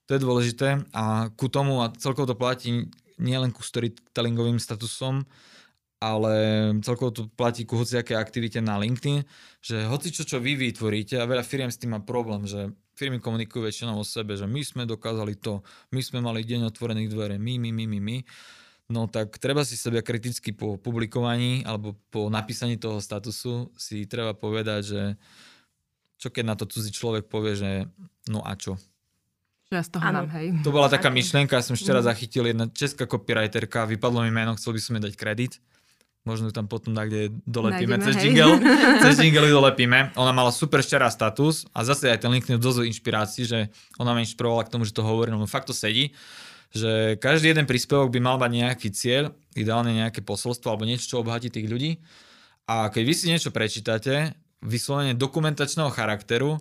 To je dôležité a ku tomu, a celkovo to platí nielen ku storytellingovým statusom, ale celkovo to platí ku hociaké aktivite na LinkedIn, že hoci čo, čo vy vytvoríte a veľa firiem s tým má problém, že firmy komunikujú väčšinou o sebe, že my sme dokázali to, my sme mali deň otvorených dvere, my, my, my, my, my. No tak treba si sebe kriticky po publikovaní alebo po napísaní toho statusu si treba povedať, že čo keď na to cudzí človek povie, že no a čo? Ja z toho mám, hej. To bola taká myšlienka, ja som ešte raz mhm. zachytil jedna česká copywriterka, vypadlo mi meno, chcel by som jej dať kredit možno ju tam potom tak, kde dolepíme Nájdeme, cez hej. jingle, cez jingle ju dolepíme. Ona mala super šťará status a zase aj ten LinkedIn dosť inšpirácií, že ona ma inšpirovala k tomu, že to hovorí, no fakt to sedí, že každý jeden príspevok by mal mať nejaký cieľ, ideálne nejaké posolstvo alebo niečo, čo obohatí tých ľudí. A keď vy si niečo prečítate, vyslovene dokumentačného charakteru,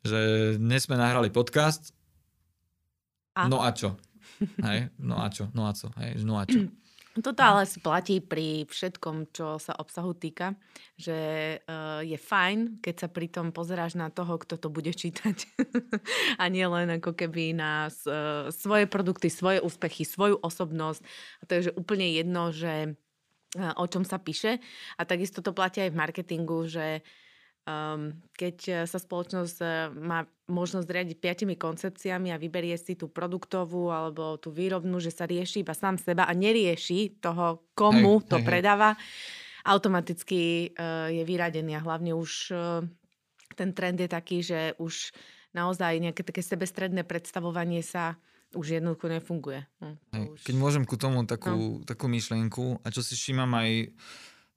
že dnes sme nahrali podcast, a? no a čo? Hej, no a čo? No a co? Hej, no a čo? Toto ale si platí pri všetkom, čo sa obsahu týka, že uh, je fajn, keď sa pri tom pozeráš na toho, kto to bude čítať. a nie len ako keby na uh, svoje produkty, svoje úspechy, svoju osobnosť. A to je že úplne jedno, že uh, o čom sa píše. A takisto to platí aj v marketingu, že keď eh, sa spoločnosť uh, má možnosť riadiť piatimi koncepciami a vyberie si tú produktovú alebo tú výrobnú, že sa rieši iba sám seba a nerieši toho, komu hej, to hej, predáva, automaticky uh, je vyradený a hlavne už ten trend je taký, že už naozaj nejaké také sebestredné predstavovanie sa už jednoducho nefunguje. No, už... Keď môžem ku tomu takú, no. takú myšlienku a čo si všímam aj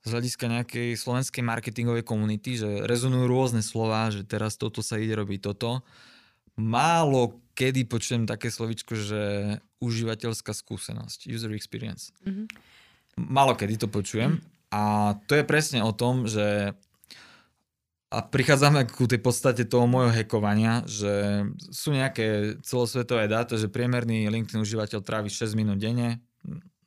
z hľadiska nejakej slovenskej marketingovej komunity, že rezonujú rôzne slova, že teraz toto sa ide robiť toto. Málo kedy počujem také slovičko, že užívateľská skúsenosť, user experience. Mm-hmm. Málo kedy to počujem a to je presne o tom, že a prichádzame ku tej podstate toho môjho hekovania, že sú nejaké celosvetové dáta, že priemerný LinkedIn užívateľ trávi 6 minút denne.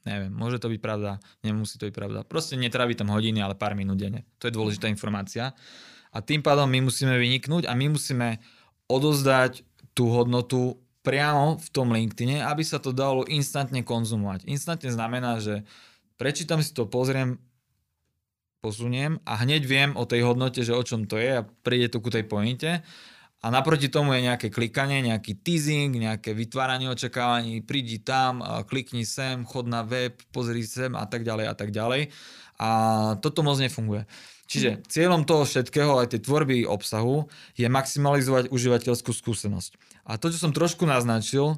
Neviem, môže to byť pravda, nemusí to byť pravda. Proste netrávi tam hodiny, ale pár minút denne. To je dôležitá informácia. A tým pádom my musíme vyniknúť a my musíme odozdať tú hodnotu priamo v tom LinkedIne, aby sa to dalo instantne konzumovať. Instantne znamená, že prečítam si to, pozriem, posuniem a hneď viem o tej hodnote, že o čom to je a príde to ku tej pointe. A naproti tomu je nejaké klikanie, nejaký teasing, nejaké vytváranie očakávaní, prídi tam, klikni sem, chod na web, pozri sem a tak ďalej a tak ďalej. A toto moc nefunguje. Čiže cieľom toho všetkého, aj tej tvorby obsahu, je maximalizovať užívateľskú skúsenosť. A to, čo som trošku naznačil,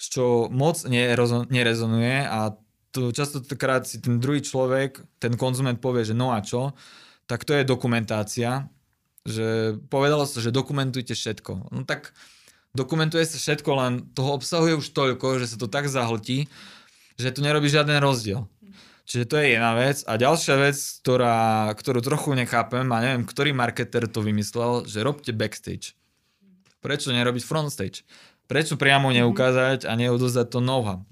čo moc nerezonuje a to častokrát si ten druhý človek, ten konzument povie, že no a čo, tak to je dokumentácia, že povedalo sa, že dokumentujte všetko. No tak dokumentuje sa všetko, len toho obsahuje už toľko, že sa to tak zahltí, že tu nerobí žiaden rozdiel. Čiže to je jedna vec. A ďalšia vec, ktorá, ktorú trochu nechápem, a neviem, ktorý marketer to vymyslel, že robte backstage. Prečo nerobiť frontstage? Prečo priamo neukázať a neodozdať to know-how?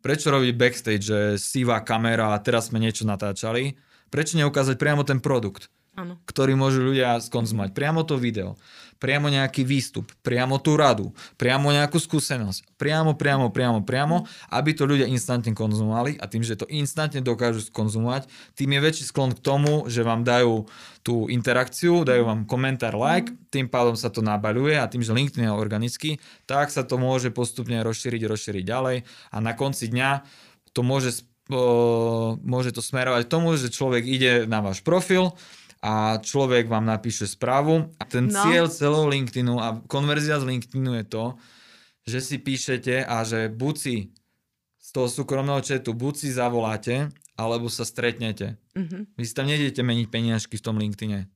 Prečo robiť backstage, že sivá kamera a teraz sme niečo natáčali? Prečo neukázať priamo ten produkt? Ano. ktorý môžu ľudia skonzumovať. Priamo to video, priamo nejaký výstup, priamo tú radu, priamo nejakú skúsenosť. Priamo, priamo, priamo, priamo, aby to ľudia instantne konzumovali a tým, že to instantne dokážu skonzumovať, tým je väčší sklon k tomu, že vám dajú tú interakciu, dajú vám komentár, like, tým pádom sa to nabaľuje a tým, že LinkedIn je organický, tak sa to môže postupne rozšíriť, rozšíriť ďalej a na konci dňa to môže, môže to smerovať k tomu, že človek ide na váš profil, a človek vám napíše správu. A ten no. cieľ celého LinkedInu a konverzia z LinkedInu je to, že si píšete a že buď si z toho súkromného chatu buď si zavoláte, alebo sa stretnete. Mm-hmm. Vy si tam nejdete meniť peniažky v tom LinkedIne.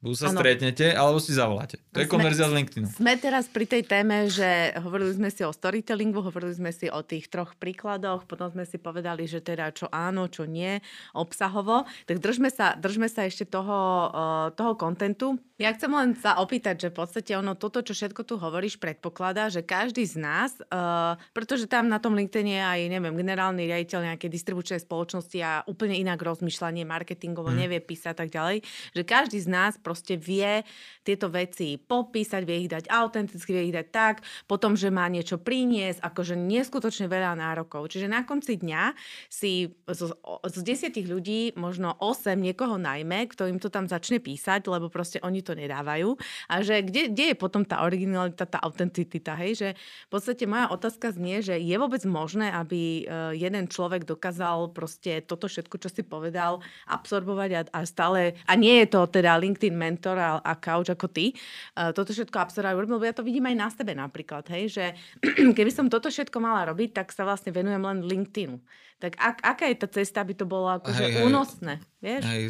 Buď sa ano. stretnete, alebo si zavoláte. To je konverzia z LinkedInu. Sme teraz pri tej téme, že hovorili sme si o storytellingu, hovorili sme si o tých troch príkladoch, potom sme si povedali, že teda čo áno, čo nie, obsahovo. Tak držme sa, držme sa ešte toho, uh, toho kontentu. Ja chcem len sa opýtať, že v podstate ono toto, čo všetko tu hovoríš, predpokladá, že každý z nás, uh, pretože tam na tom LinkedIn je aj, neviem, generálny riaditeľ nejakej distribučnej spoločnosti a úplne inak rozmýšľanie marketingovo, hmm. nevie písať a tak ďalej, že každý z nás proste vie tieto veci popísať, vie ich dať autenticky, vie ich dať tak, potom, že má niečo priniesť, akože neskutočne veľa nárokov. Čiže na konci dňa si z, z desiatich ľudí možno 8 niekoho najmä, kto im to tam začne písať, lebo proste oni to nedávajú. A že kde, kde je potom tá originalita, tá autenticita, hej? Že v podstate moja otázka znie, že je vôbec možné, aby e, jeden človek dokázal proste toto všetko, čo si povedal, absorbovať a, a stále, a nie je to teda LinkedIn mentor a, a couch ako ty, uh, toto všetko absorbovať, lebo ja to vidím aj na sebe napríklad, hej, že keby som toto všetko mala robiť, tak sa vlastne venujem len LinkedInu. Tak ak, aká je tá cesta, aby to bolo akože hej, únosné? Vieš? Hej,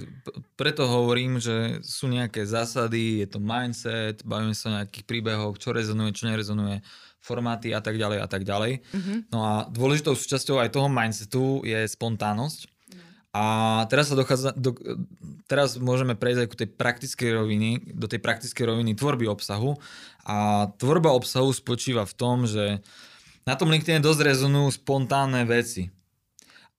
preto hovorím, že sú nejaké zásady, je to mindset, bavíme sa o nejakých príbehoch, čo rezonuje, čo nerezonuje, formáty a tak ďalej a tak ďalej. Mm-hmm. No a dôležitou súčasťou aj toho mindsetu je spontánnosť. A teraz sa dochádza, do, teraz môžeme prejsť aj ku tej praktickej roviny, do tej praktickej roviny tvorby obsahu. A tvorba obsahu spočíva v tom, že na tom LinkedIn dosť rezonujú spontánne veci.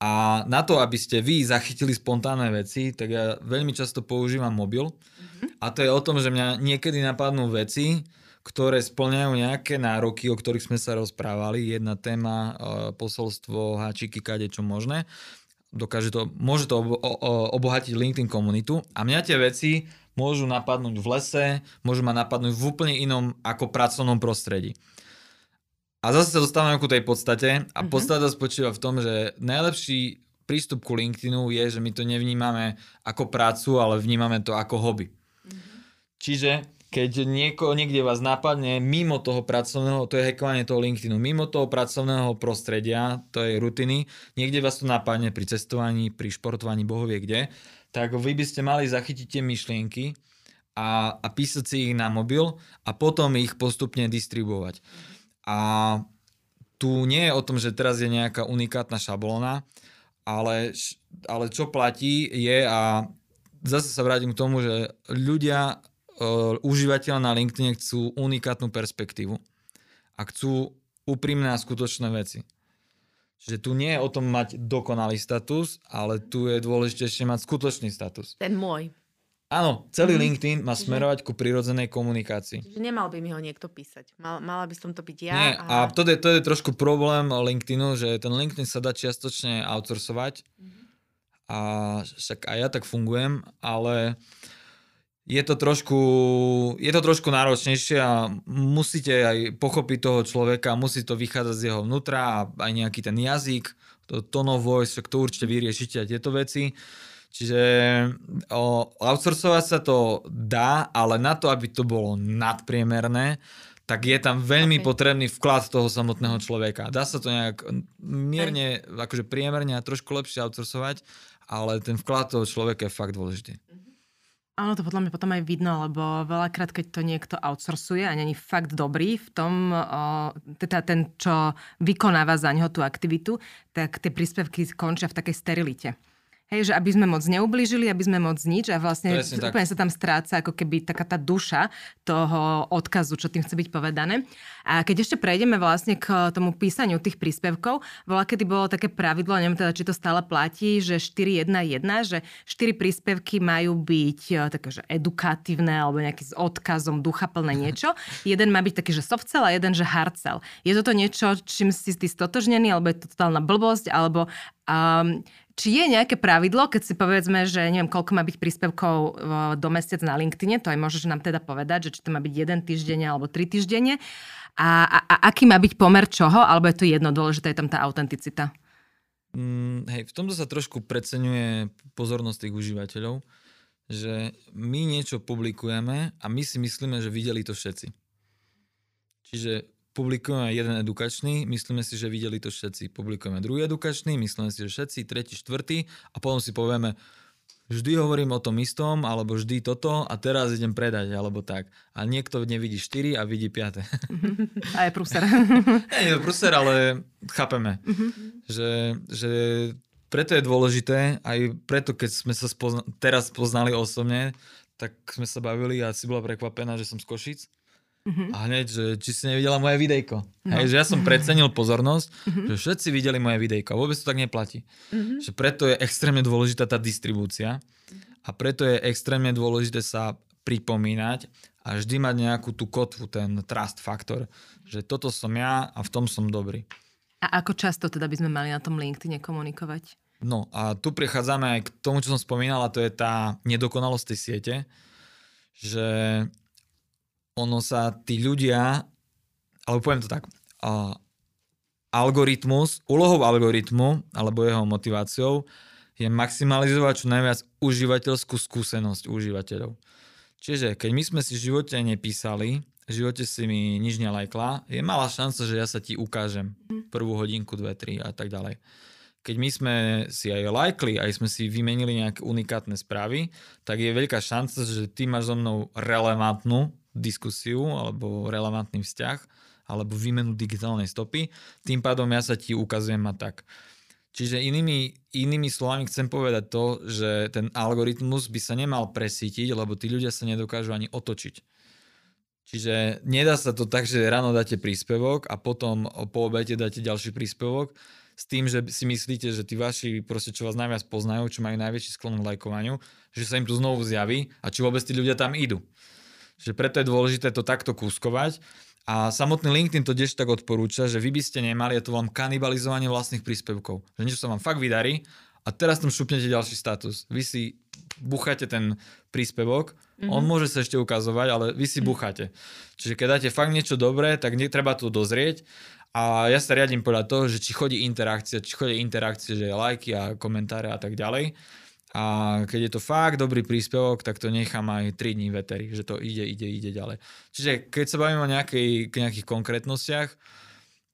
A na to, aby ste vy zachytili spontánne veci, tak ja veľmi často používam mobil. Mm-hmm. A to je o tom, že mňa niekedy napadnú veci, ktoré splňajú nejaké nároky, o ktorých sme sa rozprávali. Jedna téma, e, posolstvo, háčiky, kade čo možné dokáže to, môže to obohatiť LinkedIn komunitu a mňa tie veci môžu napadnúť v lese, môžu ma napadnúť v úplne inom ako pracovnom prostredí. A zase sa dostávame ku tej podstate a mm-hmm. podstata spočíva v tom, že najlepší prístup ku LinkedInu je, že my to nevnímame ako prácu, ale vnímame to ako hobby. Mm-hmm. Čiže keď nieko, niekde vás napadne mimo toho pracovného, to je hackovanie toho LinkedInu, mimo toho pracovného prostredia, to je rutiny, niekde vás to napadne pri cestovaní, pri športovaní, bohovie kde, tak vy by ste mali zachytiť tie myšlienky a, a písať si ich na mobil a potom ich postupne distribuovať. A tu nie je o tom, že teraz je nejaká unikátna šablóna, ale, ale čo platí je a zase sa vrátim k tomu, že ľudia užívateľa na LinkedIn chcú unikátnu perspektívu a chcú úprimné a skutočné veci. Čiže tu nie je o tom mať dokonalý status, ale tu je dôležitejšie mať skutočný status. Ten môj. Áno, celý mm. LinkedIn má smerovať ku prirodzenej komunikácii. Čiže nemal by mi ho niekto písať. Mal, mala by som to byť ja. Nie, a, a to, je, to je trošku problém LinkedInu, že ten LinkedIn sa dá čiastočne outsourcovať. Mm. A však aj ja tak fungujem, ale je to trošku, je to trošku náročnejšie a musíte aj pochopiť toho človeka, musí to vychádzať z jeho vnútra a aj nejaký ten jazyk, to tone voice, to určite vyriešite aj tieto veci. Čiže o, outsourcovať sa to dá, ale na to, aby to bolo nadpriemerné, tak je tam veľmi okay. potrebný vklad toho samotného človeka. Dá sa to nejak mierne, akože priemerne a trošku lepšie outsourcovať, ale ten vklad toho človeka je fakt dôležitý. Áno, to podľa mňa potom aj vidno, lebo veľakrát, keď to niekto outsourcuje a není fakt dobrý v tom, teda ten, čo vykonáva za neho tú aktivitu, tak tie príspevky končia v takej sterilite. Hej, že aby sme moc neublížili, aby sme moc nič a vlastne Presne úplne tak. sa tam stráca ako keby taká tá duša toho odkazu, čo tým chce byť povedané. A keď ešte prejdeme vlastne k tomu písaniu tých príspevkov, bola kedy bolo také pravidlo, neviem teda, či to stále platí, že 4.1.1, že 4 príspevky majú byť e, také, že edukatívne alebo nejaký s odkazom, duchaplné niečo. Jeden má byť taký, že soft cell a jeden, že hard cell. Je toto niečo, čím si ty stotožnený, alebo je to totálna blbosť, alebo um, či je nejaké pravidlo, keď si povedzme, že neviem, koľko má byť príspevkov do mesiac na LinkedIne, to aj môžeš nám teda povedať, že či to má byť jeden týždeň alebo tri týždenne. A, a, a aký má byť pomer čoho, alebo je to jedno, dôležitá je tam tá autenticita? Mm, hej, v tomto sa trošku preceňuje pozornosť tých užívateľov, že my niečo publikujeme a my si myslíme, že videli to všetci. Čiže publikujeme jeden edukačný, myslíme si, že videli to všetci. Publikujeme druhý edukačný, myslíme si, že všetci, tretí, štvrtý a potom si povieme, vždy hovorím o tom istom, alebo vždy toto a teraz idem predať, alebo tak. A niekto nevidí 4 a vidí 5. A je pruser. Nie je pruser, ale chápeme, uh-huh. že, že preto je dôležité, aj preto, keď sme sa spozna- teraz poznali osobne, tak sme sa bavili a si bola prekvapená, že som z Košic Uh-huh. A hneď, že či si nevidela moje videjko. No. Hej, že ja som precenil pozornosť, uh-huh. že všetci videli moje videjko. A vôbec to tak neplatí. Uh-huh. Že preto je extrémne dôležitá tá distribúcia a preto je extrémne dôležité sa pripomínať a vždy mať nejakú tú kotvu, ten trust faktor, že toto som ja a v tom som dobrý. A ako často teda by sme mali na tom LinkedIn komunikovať? No a tu prechádzame aj k tomu, čo som spomínala, to je tá nedokonalosť tej siete, že ono sa tí ľudia, alebo poviem to tak, uh, algoritmus, úlohou algoritmu alebo jeho motiváciou je maximalizovať čo najviac užívateľskú skúsenosť užívateľov. Čiže keď my sme si v živote nepísali, v živote si mi nič nelajkla, je malá šanca, že ja sa ti ukážem prvú hodinku, dve, tri a tak ďalej. Keď my sme si aj lajkli, aj sme si vymenili nejaké unikátne správy, tak je veľká šanca, že ty máš so mnou relevantnú diskusiu alebo relevantný vzťah alebo výmenu digitálnej stopy, tým pádom ja sa ti ukazujem a tak. Čiže inými, inými slovami chcem povedať to, že ten algoritmus by sa nemal presítiť, lebo tí ľudia sa nedokážu ani otočiť. Čiže nedá sa to tak, že ráno dáte príspevok a potom po obete dáte ďalší príspevok s tým, že si myslíte, že tí vaši, proste čo vás najviac poznajú, čo majú najväčší sklon k lajkovaniu, že sa im tu znovu zjaví a či vôbec tí ľudia tam idú. Že preto je dôležité to takto kúskovať. A samotný LinkedIn to tiež tak odporúča, že vy by ste nemali, je to vám kanibalizovanie vlastných príspevkov. Že niečo sa vám fakt vydarí a teraz tam šupnete ďalší status. Vy si bucháte ten príspevok, mm-hmm. on môže sa ešte ukazovať, ale vy si bucháte. Čiže keď dáte fakt niečo dobré, tak netreba to dozrieť a ja sa riadím podľa toho, že či chodí interakcia, či chodí interakcie, že lajky a komentáre a tak ďalej. A keď je to fakt dobrý príspevok, tak to nechám aj 3 dní veteri, že to ide, ide, ide ďalej. Čiže keď sa bavíme o nejakej, nejakých konkrétnostiach,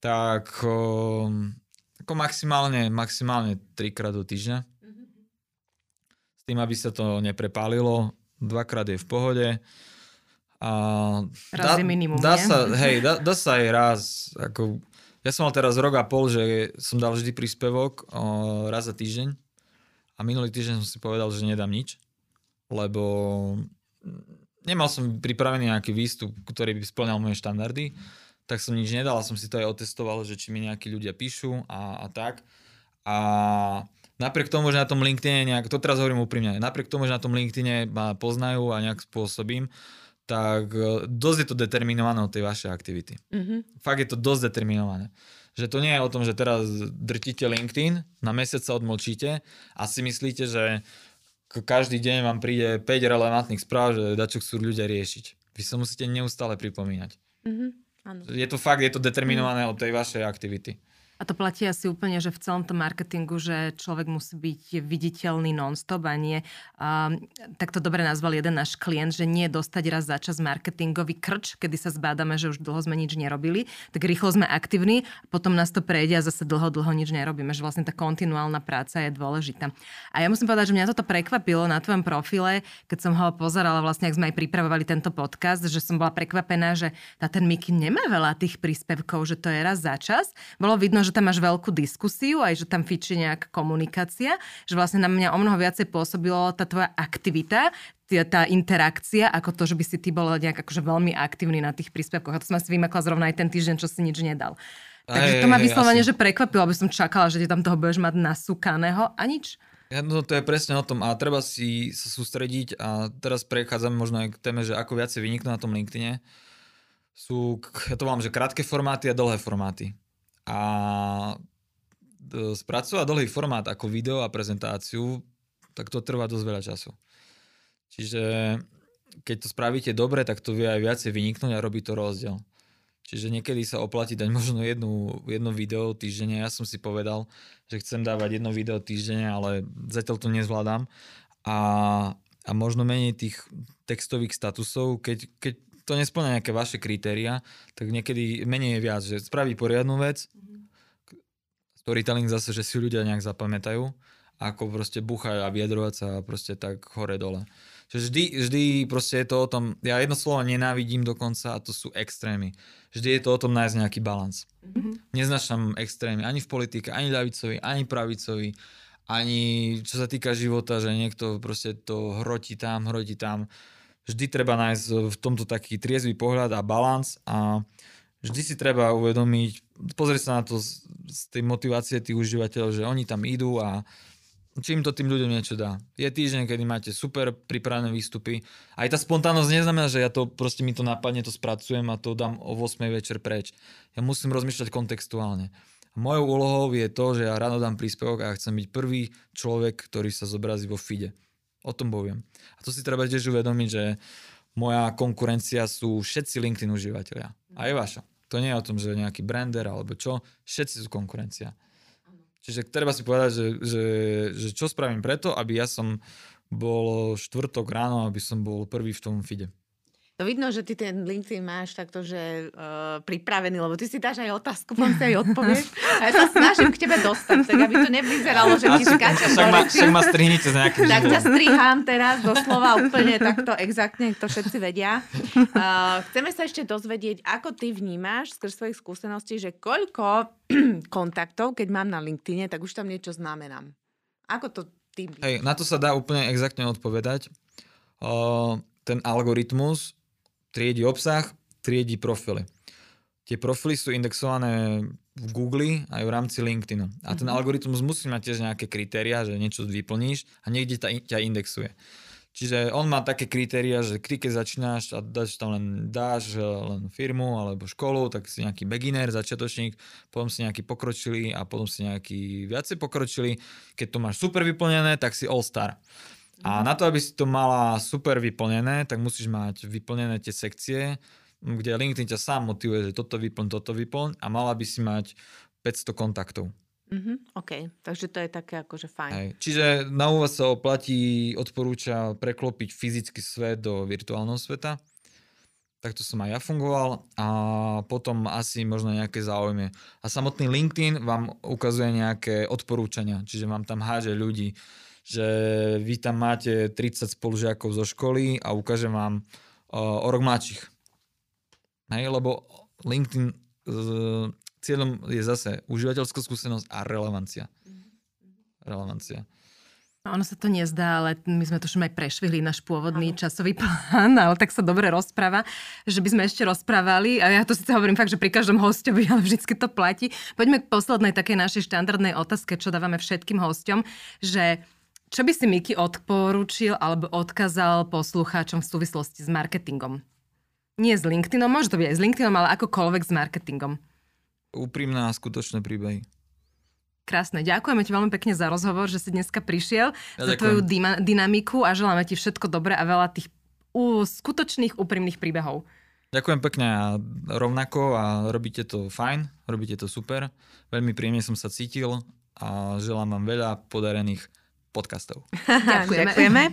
tak o, ako maximálne, maximálne 3 krát do týždňa. S tým, aby sa to neprepálilo, dvakrát je v pohode. A raz dá, je minimum, dá sa, hej, dá, dá sa aj raz, ako, ja som mal teraz rok a pol, že som dal vždy príspevok o, raz za týždeň a minulý týždeň som si povedal, že nedám nič, lebo nemal som pripravený nejaký výstup, ktorý by splňal moje štandardy, tak som nič nedal a som si to aj otestoval, že či mi nejakí ľudia píšu a, a tak. A napriek tomu, že na tom LinkedIne nejak, to teraz hovorím úprimne, napriek tomu, že na tom LinkedIne ma poznajú a nejak spôsobím, tak e, dosť je to determinované od tej vašej aktivity. Mm-hmm. Fakt je to dosť determinované. Že to nie je o tom, že teraz drtíte LinkedIn, na mesiac sa odmlčíte a si myslíte, že každý deň vám príde 5 relevantných správ, že dačo chcú ľudia riešiť. Vy sa musíte neustále pripomínať. Mm-hmm. Je to fakt, je to determinované mm. od tej vašej aktivity. A to platí asi úplne, že v celom tom marketingu, že človek musí byť viditeľný non-stop a nie, um, tak to dobre nazval jeden náš klient, že nie dostať raz za čas marketingový krč, kedy sa zbádame, že už dlho sme nič nerobili, tak rýchlo sme aktívni, potom nás to prejde a zase dlho, dlho nič nerobíme, že vlastne tá kontinuálna práca je dôležitá. A ja musím povedať, že mňa toto prekvapilo na tvojom profile, keď som ho pozerala vlastne, ak sme aj pripravovali tento podcast, že som bola prekvapená, že tá ten Miky nemá veľa tých príspevkov, že to je raz za čas. Bolo vidno, že tam máš veľkú diskusiu, aj že tam fičí nejaká komunikácia, že vlastne na mňa o mnoho viacej pôsobilo tá tvoja aktivita, tá interakcia, ako to, že by si ty bol nejak akože veľmi aktívny na tých príspevkoch. A to som asi vymekla zrovna aj ten týždeň, čo si nič nedal. Takže to ma vyslovene, že prekvapilo, aby som čakala, že ty tam toho budeš mať nasúkaného a nič. No to je presne o tom a treba si sa sústrediť a teraz prechádzame možno aj k téme, že ako viacej vyniknú na tom LinkedIne. Sú, ja to mám, že krátke formáty a dlhé formáty. A e, spracovať dlhý formát ako video a prezentáciu, tak to trvá dosť veľa času. Čiže keď to spravíte dobre, tak to vie aj viacej vyniknúť a robí to rozdiel. Čiže niekedy sa oplatí dať možno jednu, jedno video týždenne. Ja som si povedal, že chcem dávať jedno video týždenne, ale zatiaľ to nezvládam. A, a možno menej tých textových statusov, keď, keď to nesplňa nejaké vaše kritéria, tak niekedy menej je viac, že spraví poriadnu vec, storytelling zase, že si ľudia nejak zapamätajú, ako proste buchať a vyjadrovať sa proste tak hore-dole. Čiže vždy, vždy proste je to o tom, ja jedno slovo nenávidím dokonca a to sú extrémy. Vždy je to o tom nájsť nejaký balans. Mm-hmm. Neznašam extrémy ani v politike, ani ľavicovi, ani pravicovi, ani čo sa týka života, že niekto proste to hroti tam, hroti tam vždy treba nájsť v tomto taký triezvy pohľad a balans a vždy si treba uvedomiť, pozrieť sa na to z, z tej motivácie tých užívateľov, že oni tam idú a čím to tým ľuďom niečo dá. Je týždeň, kedy máte super pripravené výstupy. Aj tá spontánnosť neznamená, že ja to proste mi to napadne, to spracujem a to dám o 8 večer preč. Ja musím rozmýšľať kontextuálne. Mojou úlohou je to, že ja ráno dám príspevok a ja chcem byť prvý človek, ktorý sa zobrazí vo feede. O tom poviem. A to si treba tiež uvedomiť, že moja konkurencia sú všetci LinkedIn užívateľia. A je vaša. To nie je o tom, že nejaký brander alebo čo. Všetci sú konkurencia. Čiže treba si povedať, že, že, že čo spravím preto, aby ja som bol štvrtok ráno, aby som bol prvý v tom feede. To vidno, že ty ten LinkedIn máš takto, že uh, pripravený, lebo ty si dáš aj otázku, potom si aj odpovieš. A ja sa snažím k tebe dostať, tak aby to nevyzeralo, že ti skáčem však ma, však ma strihnite z nejakým Tak ťa strihám teraz doslova úplne takto exaktne, to všetci vedia. Uh, chceme sa ešte dozvedieť, ako ty vnímaš skrz svojich skúseností, že koľko kontaktov, keď mám na LinkedIne, tak už tam niečo znamenám. Ako to ty... Hej, na to sa dá úplne exaktne odpovedať. Uh, ten algoritmus triedi obsah, triedi profily. Tie profily sú indexované v Google aj v rámci LinkedInu. A ten mm-hmm. algoritmus musí mať tiež nejaké kritéria, že niečo vyplníš a niekde ťa, ťa indexuje. Čiže on má také kritéria, že ty keď začínaš a dáš tam len, dáš len firmu alebo školu, tak si nejaký beginner, začiatočník, potom si nejaký pokročilý a potom si nejaký viacej pokročilý. Keď to máš super vyplnené, tak si all star. A na to, aby si to mala super vyplnené, tak musíš mať vyplnené tie sekcie, kde LinkedIn ťa sám motivuje, že toto vyplň, toto vyplň a mala by si mať 500 kontaktov. Mm-hmm, OK, takže to je také akože fajn. Hej. Čiže na úvod sa oplatí, odporúča preklopiť fyzický svet do virtuálneho sveta. Takto som aj ja fungoval a potom asi možno nejaké záujmy. A samotný LinkedIn vám ukazuje nejaké odporúčania, čiže vám tam háže ľudí, že vy tam máte 30 spolužiakov zo školy a ukážem vám uh, o rok mladších. Hej, lebo LinkedIn uh, cieľom je zase užívateľská skúsenosť a relevancia. Relevancia. No, ono sa to nezdá, ale my sme to už aj prešvihli náš pôvodný Aha. časový plán, ale tak sa dobre rozpráva, že by sme ešte rozprávali a ja to síce hovorím fakt, že pri každom hostovi, ale vždycky to platí. Poďme k poslednej takej našej štandardnej otázke, čo dávame všetkým hostom, že čo by si Miki odporúčil alebo odkázal poslucháčom v súvislosti s marketingom? Nie s LinkedInom, môže to byť aj s LinkedInom, ale akokoľvek s marketingom úprimné a skutočné príbehy. Krásne. Ďakujeme ti veľmi pekne za rozhovor, že si dneska prišiel, ja za ďakujem. tvoju dyma- dynamiku a želáme ti všetko dobré a veľa tých ú, skutočných, úprimných príbehov. Ďakujem pekne a rovnako a robíte to fajn, robíte to super. Veľmi príjemne som sa cítil a želám vám veľa podarených podcastov. Ďakujeme. Ďakujeme.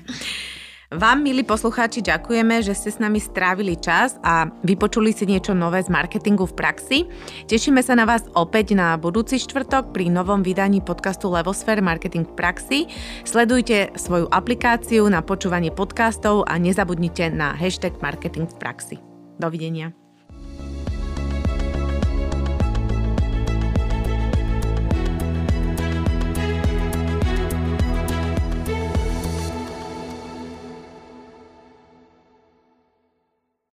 Vám, milí poslucháči, ďakujeme, že ste s nami strávili čas a vypočuli si niečo nové z marketingu v praxi. Tešíme sa na vás opäť na budúci štvrtok pri novom vydaní podcastu Levosphere Marketing v praxi. Sledujte svoju aplikáciu na počúvanie podcastov a nezabudnite na hashtag marketing v praxi. Dovidenia.